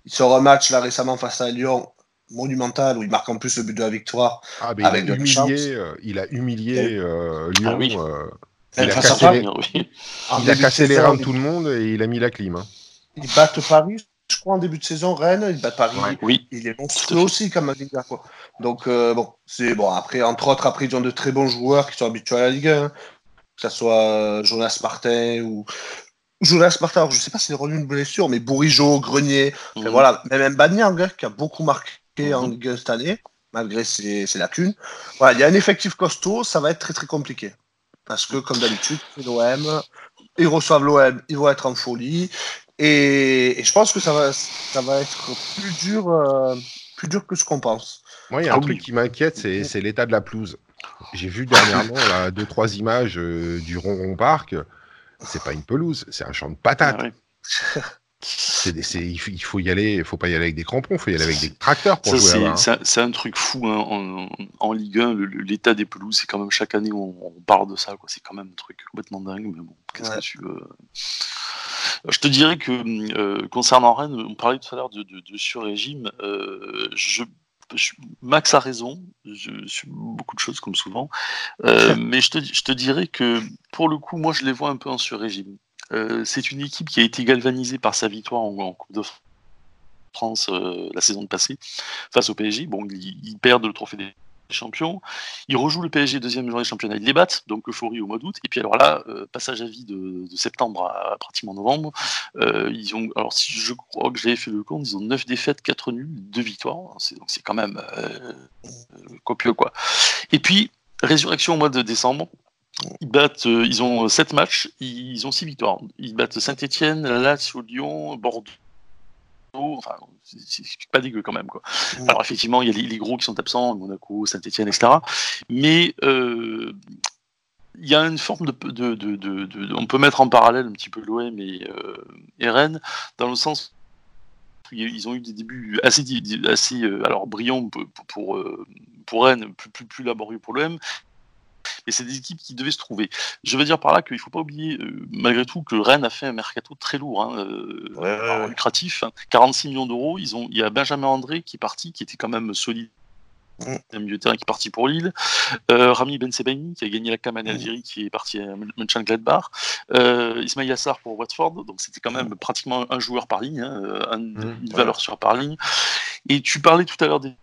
Speaker 3: Il sort un match là récemment face à Lyon monumental où il marque en plus le but de la victoire.
Speaker 1: Ah, il, a humilié, euh, il a humilié euh, Lyon. il, a cassé, les... il a cassé les reins de tout le monde et il a mis la clim. Hein.
Speaker 3: Ils battent Paris, je crois, en début de saison, Rennes, ils battent Paris. Oui. Il est monstrueux aussi, comme Liga, quoi. Donc, bon, c'est bon. Après, entre autres, après, ils ont de très bons joueurs qui sont habitués à la Ligue 1 que ce soit Jonas Martin ou Jonas Martin, je ne sais pas s'il a revenu une blessure, mais Bourigeau, Grenier, mhm. voilà, même Banyang hein, qui a beaucoup marqué en mhm. Ligue cette année, malgré ses, lacunes. Voilà, il y a un effectif costaud, ça va être très très compliqué. Parce que, comme d'habitude, l'OM, ils reçoivent l'OM, ils vont être en folie. Et, je pense que ça va, ça va être plus dur, euh, plus dur que ce qu'on pense.
Speaker 1: Moi, il y a un truc qui m'inquiète, c'est l'état de la pelouse. J'ai vu dernièrement là, deux, trois images euh, du Ronron Park. C'est pas une pelouse, c'est un champ de patates. Ah il faut y aller, il faut pas y aller avec des crampons, il faut y aller avec des tracteurs pour jouer
Speaker 2: hein. C'est un truc fou hein, en, Ligue 1, l'état des pelouses, c'est quand même chaque année on, parle de ça, C'est quand même un truc complètement dingue, mais bon, qu'est-ce que tu veux Je te dirais que euh, concernant Rennes, on parlait tout à l'heure de, de, sur-régime. Euh, je Max a raison, je suis beaucoup de choses comme souvent, euh, mais je te, je te dirais que pour le coup, moi je les vois un peu en sur-régime. Euh, c'est une équipe qui a été galvanisée par sa victoire en, Coupe de France euh, la saison passée face au PSG. Bon, ils perdent le trophée des champions. Ils rejouent le PSG deuxième journée de championnat, ils les battent, donc euphorie au mois d'août. Et puis alors là, euh, passage à vie de, septembre à, pratiquement novembre. Ils ont, alors je crois que j'avais fait le compte, ils ont 9 défaites, 4 nuls, 2 victoires. Donc c'est quand même copieux quoi. Et puis résurrection au mois de décembre. Ils battent, ils ont 7 matchs, ils ont 6 victoires. Ils battent Saint-Etienne, Lazio, Lyon, Bordeaux, enfin, c'est pas dégueu quand même. Quoi. Alors effectivement, il y a les, gros qui sont absents, Monaco, Saint-Etienne, etc. Mais euh, il y a une forme de, de, de, On peut mettre en parallèle un petit peu l'OM et, euh, et, Rennes, dans le sens ils ont eu des débuts assez, assez euh, alors brillants pour, pour, pour Rennes, plus, plus, plus laborieux pour l'OM, mais c'est des équipes qui devaient se trouver. Je veux dire par là qu'il ne faut pas oublier, euh, malgré tout, que Rennes a fait un mercato très lourd, hein, euh, lucratif, 46 hein. millions d'euros. Ils ont, il y a Benjamin André qui est parti, qui était quand même solide. Mm. Un milieu de terrain qui est parti pour Lille. Euh, Rami Ben Sebaini qui a gagné la CAM en mm. Algérie qui est parti à Mönchengladbach. Euh, Ismail Yassar pour Watford, donc c'était quand même mm. pratiquement un joueur par ligne, hein, une valeur sur par ligne. Et tu parlais tout à l'heure des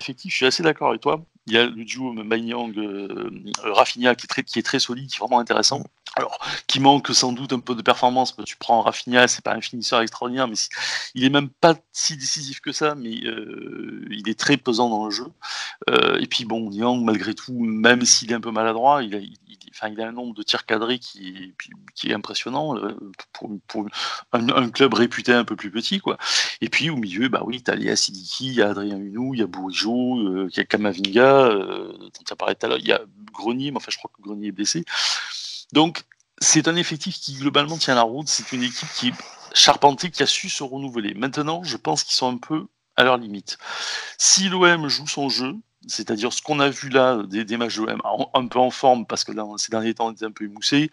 Speaker 2: effectifs, je suis assez d'accord avec toi. Il y a le duo Maïnyang euh, Rafinha qui est, très, solide, qui est vraiment intéressant. Alors, qui manque sans doute un peu de performance. Tu prends Rafinha, c'est pas un finisseur extraordinaire, mais il est même pas si décisif que ça, mais euh, il est très pesant dans le jeu. Euh, et puis bon, Niang, malgré tout, même s'il est un peu maladroit, il a, un nombre de tirs cadrés qui est, impressionnant pour, pour un, club réputé un peu plus petit. Quoi. Et puis au milieu, bah oui, tu as Léa Sidiki, il y a Adrien Hunou, il y a Bourigeau, il y a Kamavinga, euh, tout à l'heure, il y a Grenier, mais enfin je crois que Grenier est blessé. Donc c'est un effectif qui globalement tient la route, c'est une équipe qui est charpentée, qui a su se renouveler. Maintenant, je pense qu'ils sont un peu à leur limite. Si l'OM joue son jeu, c'est-à-dire ce qu'on a vu là des, matchs de l'OM un peu en forme, parce que là, ces derniers temps, on était un peu émoussé,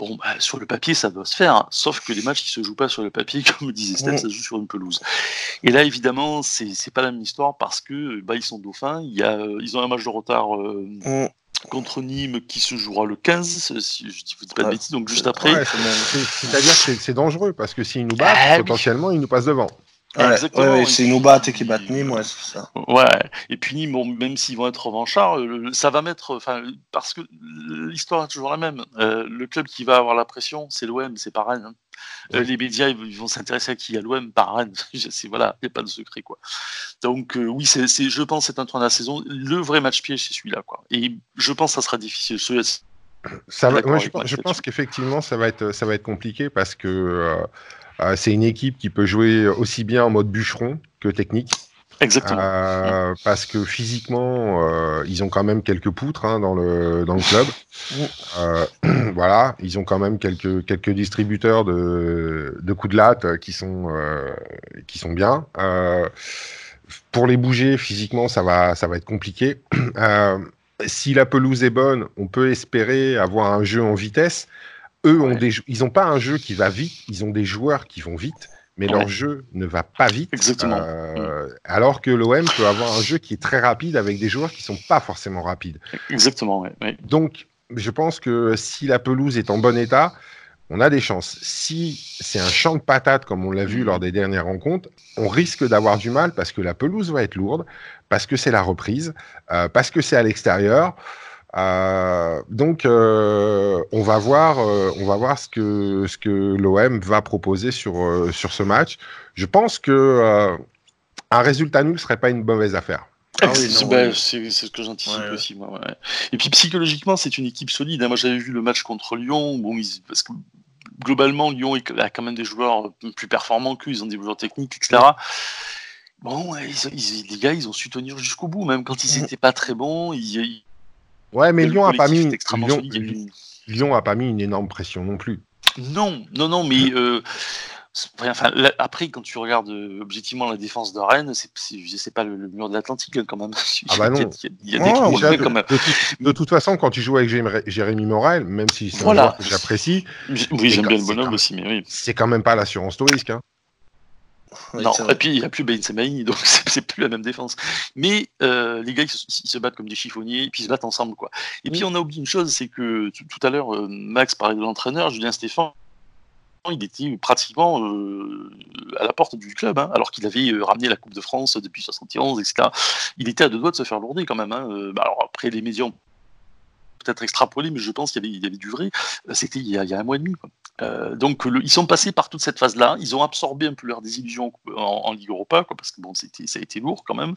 Speaker 2: Bon, bah, sur le papier, ça doit se faire, hein. sauf que les matchs qui se jouent pas sur le papier, comme disait Steph, ça se joue sur une pelouse. Et là, évidemment, c'est pas la même histoire parce que bah, ils sont dauphins. Il y a, ils ont un match de retard euh, contre Nîmes qui se jouera le 15, si je dis, dis pas de bêtises, donc juste après.
Speaker 1: C'est-à-dire que c'est dangereux parce que s'ils nous battent, ah potentiellement, ils nous passent devant.
Speaker 3: Ouais, c'est nous battent et qui battent Nîmes, ouais, c'est ça.
Speaker 2: Ouais, et puis Nîmes, même s'ils vont être revanchards, ça va mettre. Enfin, parce que l'histoire est toujours la même. Euh, le club qui va avoir la pression, c'est l'OM, c'est pas Rennes. Hein. Euh, les médias, ils vont s'intéresser à qui? À l'OM, par Rennes. voilà, il n'y a pas de secret, quoi. Donc, euh, oui, c'est, je pense que c'est un tournoi de la saison. Le vrai match piège, c'est celui-là, quoi. Et je pense que ça sera difficile.
Speaker 1: Ça va, moi, je, pense qu'effectivement, ça va être, ça va être compliqué parce que c'est une équipe qui peut jouer aussi bien en mode bûcheron que technique.
Speaker 2: Exactement.
Speaker 1: Euh, parce que physiquement, euh, ils ont quand même quelques poutres hein, dans, le, dans le club. Euh, voilà, ils ont quand même quelques, quelques distributeurs de, de coups de latte qui sont, qui sont bien. pour les bouger, physiquement, ça va, ça va être compliqué. si la pelouse est bonne, on peut espérer avoir un jeu en vitesse. Eux, ont des, ils n'ont pas un jeu qui va vite, ils ont des joueurs qui vont vite mais leur jeu ne va pas vite.
Speaker 2: Exactement. Euh,
Speaker 1: alors que l'OM peut avoir un jeu qui est très rapide avec des joueurs qui sont pas forcément rapides.
Speaker 2: Exactement, oui.
Speaker 1: Donc, je pense que si la pelouse est en bon état, on a des chances. Si c'est un champ de patates, comme on l'a vu lors des dernières rencontres, on risque d'avoir du mal parce que la pelouse va être lourde, parce que c'est la reprise, euh, parce que c'est à l'extérieur. Euh, donc, euh, on va voir, euh, on va voir ce que ce que l'OM va proposer sur sur ce match. Je pense que un résultat nul serait pas une mauvaise affaire.
Speaker 2: Ah bah, c'est ce que j'anticipe aussi. Moi, Et puis psychologiquement, c'est une équipe solide. Hein. Moi, j'avais vu le match contre Lyon. Bon, parce que globalement, Lyon a quand même des joueurs plus performants qu'eux. Ils ont des joueurs techniques, etc. Bon, les gars, ils ont su tenir jusqu'au bout, même quand ils n'étaient mm. pas très bons. Ils,
Speaker 1: Ouais, mais Lyon a pas mis Lyon, a pas mis une énorme pression non plus.
Speaker 2: Non, non, non, mais euh, enfin, après, quand tu regardes euh, objectivement la défense de Rennes, c'est pas le, mur de l'Atlantique hein, quand même.
Speaker 1: Ah bah non. Il y a, des quand même. De, toute façon, quand tu joues avec Jérémy Morel, même si c'est un joueur que j'apprécie,
Speaker 2: oui, j'aime bien le bonhomme aussi, mais oui.
Speaker 1: C'est quand même pas l'assurance tout risque. Hein
Speaker 2: non, et puis il n'y a plus Ben Semaï, donc c'est plus la même défense. Mais euh, les gars, ils se, battent comme des chiffonniers, et puis ils se battent ensemble. quoi. Et puis on a oublié une chose, c'est que tout à l'heure, euh, Max parlait de l'entraîneur, Julien Stéphane, il était pratiquement euh, à la porte du club, hein, alors qu'il avait ramené la Coupe de France depuis 71, etc. Il était à deux doigts de se faire lourder quand même. Hein. Bah, alors après, les médias ont peut-être extrapolé, mais je pense qu'il y, y, avait du vrai. C'était il, il, y a un mois et demi. Quoi. Euh, donc ils sont passés par toute cette phase-là, ils ont absorbé un peu leur désillusion en, Ligue Europa, quoi, parce que bon, ça a été lourd quand même.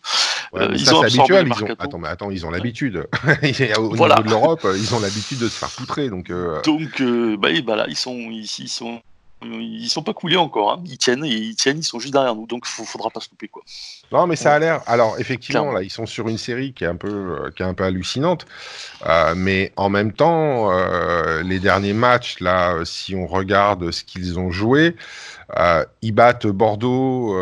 Speaker 1: Euh, ils ont absorbé ils ont... Attends, mais attends, ils ont l'habitude. Au niveau de l'Europe, ils ont l'habitude de se faire poutrer, donc. Euh,
Speaker 2: donc, bah, bah, là, ils sont ici, ils sont ils sont pas coulés encore. Hein. Ils tiennent, ils tiennent, ils sont juste derrière nous. Donc, il faudra pas se louper, quoi.
Speaker 1: Non, mais ça a l'air. Alors, effectivement, là, ils sont sur une série qui est un peu, euh, qui est un peu hallucinante. Euh, mais en même temps, euh, les derniers matchs, là, si on regarde ce qu'ils ont joué, ils battent Bordeaux.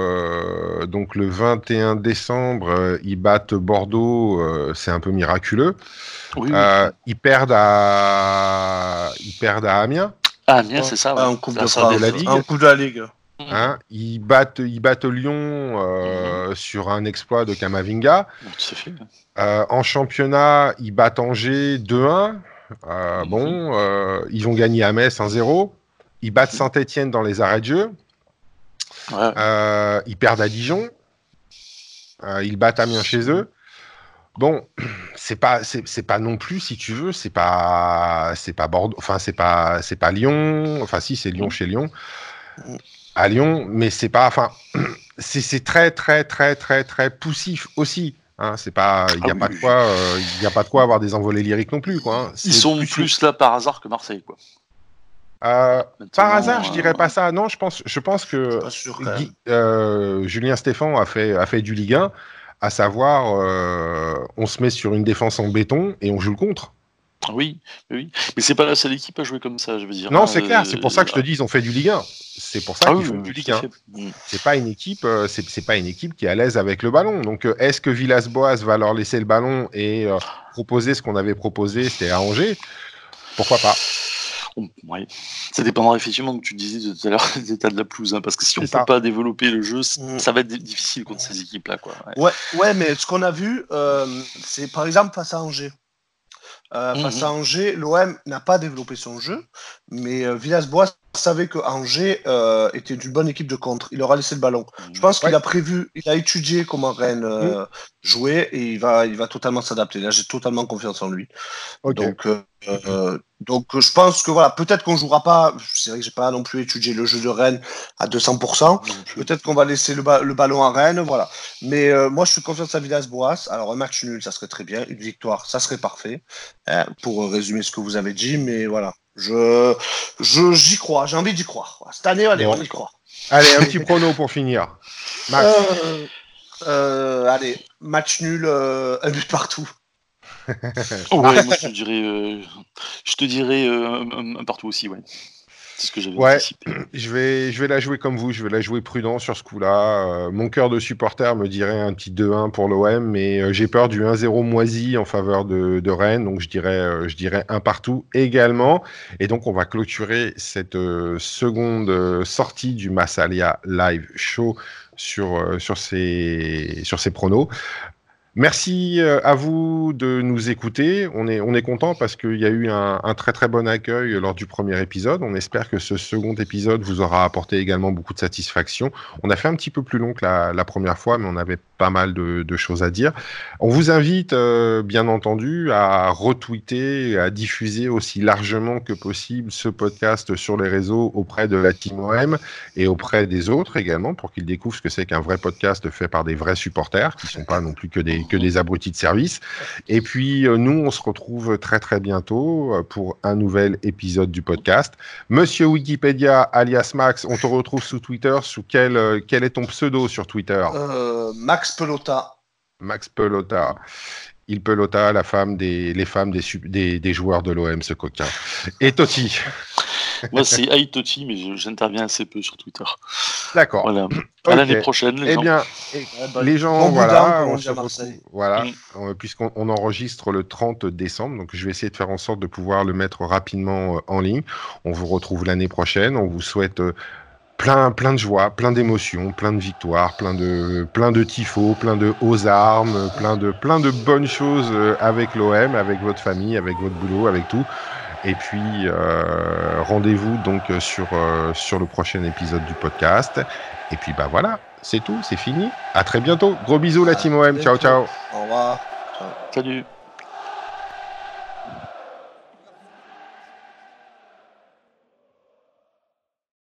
Speaker 1: donc, le 21 décembre, ils battent Bordeaux. c'est un peu miraculeux. ils perdent à, ils perdent à Amiens.
Speaker 2: Ah, bien, c'est ça.
Speaker 3: En Coupe de, la Ligue. En Coupe de la Ligue.
Speaker 1: Hein, ils, battent, ils battent Lyon euh, mhm. sur un exploit de Kamavinga. Euh, en championnat, ils battent Angers 2-1. Euh, mhm. Bon, ils ont gagné à Metz 1-0. Ils battent Saint-Etienne dans les arrêts de jeu. ils perdent à Dijon. ils battent Amiens chez eux. Bon, c'est pas c'est pas non plus si tu veux, c'est pas c'est pas Bordeaux, enfin c'est pas c'est pas Lyon, enfin si c'est Lyon chez Lyon. À Lyon, mais c'est pas enfin c'est très très très très très poussif aussi. Hein, c'est pas il y a ah pas de quoi euh, il a pas de quoi avoir des envolées lyriques non plus quoi. Hein.
Speaker 2: Ils sont plus, là par hasard que Marseille quoi.
Speaker 1: Euh, par hasard, je dirais pas ça. Non, je pense, je pense que euh, Julien Stéphan a fait, a fait du Ligue 1 à savoir, euh, on se met sur une défense en béton et on joue le contre.
Speaker 2: Oui, oui. Mais c'est pas la seule équipe à jouer comme ça, je veux dire.
Speaker 1: Non, c'est clair. C'est pour ça que je te dis, ils ont fait du Ligue 1. C'est pour ça ah qu'ils font du Ligue 1. C'est pas une équipe, euh, c'est pas une équipe qui est à l'aise avec le ballon. Donc, euh, est-ce que Villas-Boas va leur laisser le ballon et proposer ce qu'on avait proposé, c'était à Angers? Pourquoi pas
Speaker 2: Ouais. Ça dépendra effectivement, que tu disais tout à l'heure, des états de la pelouse. Hein, parce que si on ne peut pas développer le jeu, mm. ça va être difficile contre ces équipes-là. Quoi.
Speaker 3: Ouais. ouais. mais ce qu'on a vu, euh, c'est par exemple face à Angers. Euh, face mhm. à Angers, l'OM n'a pas développé son jeu, mais euh, Villas-Boas savait que Angers euh, était une bonne équipe de contre. Il leur a laissé le ballon. Je pense qu'il a prévu, il a étudié comment Rennes euh, jouait et il va, il va totalement s'adapter. Là, j'ai totalement confiance en lui. Donc, euh, donc, je pense que voilà, peut-être qu'on jouera pas. C'est vrai que j'ai pas non plus étudié le jeu de Rennes à 200%. Peut-être qu'on va laisser le, le, ballon à Rennes, voilà. Mais moi, je suis confiance à Villas-Boas. Alors, un match nul, ça serait très bien. Une victoire, ça serait parfait. Hein, pour résumer ce que vous avez dit, mais voilà. Je, j'y crois, j'ai envie d'y croire. Cette année, allez, on y croit.
Speaker 1: Allez, un petit prono pour finir. Max.
Speaker 3: Euh, euh, allez, match nul, euh, un but partout.
Speaker 2: Ouais, moi je te dirais, euh, je te dirais euh, partout aussi, ouais. C'est ce que j'avais
Speaker 1: Ouais.
Speaker 2: anticipé.
Speaker 1: Je vais, je vais la jouer comme vous, je vais la jouer prudent sur ce coup-là. Euh, mon cœur de supporter me dirait un petit 2-1 pour l'OM, mais euh, j'ai peur du 1-0 moisi en faveur de, de Rennes, donc je dirais, je dirais un partout également. Et donc on va clôturer cette seconde sortie du Massalia Live Show sur, sur, ces, sur ces pronos. Merci euh, à vous de nous écouter. On est, on est content parce qu'il y a eu un, très très bon accueil lors du premier épisode. On espère que ce second épisode vous aura apporté également beaucoup de satisfaction. On a fait un petit peu plus long que la, la première fois, mais on avait pas mal de, choses à dire. On vous invite, euh, bien entendu, à retweeter, à diffuser aussi largement que possible ce podcast sur les réseaux auprès de la Team OM et auprès des autres également pour qu'ils découvrent ce que c'est qu'un vrai podcast fait par des vrais supporters qui sont pas non plus que des, que abrutis de service. Et puis, euh, nous, on se retrouve très très bientôt euh, pour un nouvel épisode du podcast. Monsieur Wikipédia, alias Max, on te retrouve sous Twitter. Sous quel, quel est ton pseudo sur Twitter?
Speaker 3: Max Pelota.
Speaker 1: Max Pelota. Il pelota la femme des, les femmes des, des, des joueurs de l'OM, ce coquin. Et Totti.
Speaker 2: Moi c'est Aitoti, mais je- j'interviens assez peu sur Twitter.
Speaker 1: D'accord.
Speaker 2: Voilà. À l'année prochaine, les
Speaker 1: Eh
Speaker 2: gens.
Speaker 1: bien,
Speaker 3: Eh
Speaker 1: les gens, voilà,
Speaker 3: on
Speaker 1: se retrouve, voilà,
Speaker 2: Mm.
Speaker 1: puisqu'on on enregistre le 30 décembre, donc je vais essayer de faire en sorte de pouvoir le mettre rapidement euh, en ligne. On vous retrouve l'année prochaine. On vous souhaite euh, plein, plein de joie, plein d'émotions, plein de victoires, plein de, plein de tifos, plein de hauts armes, plein de, plein de bonnes choses euh, avec l'OM, avec votre famille, avec votre boulot, avec tout. Et puis euh, rendez-vous donc euh, sur euh, sur le prochain épisode du podcast. Et puis bah voilà, c'est tout, c'est fini. À très bientôt. Gros bisous la
Speaker 3: À
Speaker 1: team OM. Ciao ciao.
Speaker 3: Au revoir. Ciao.
Speaker 2: Salut.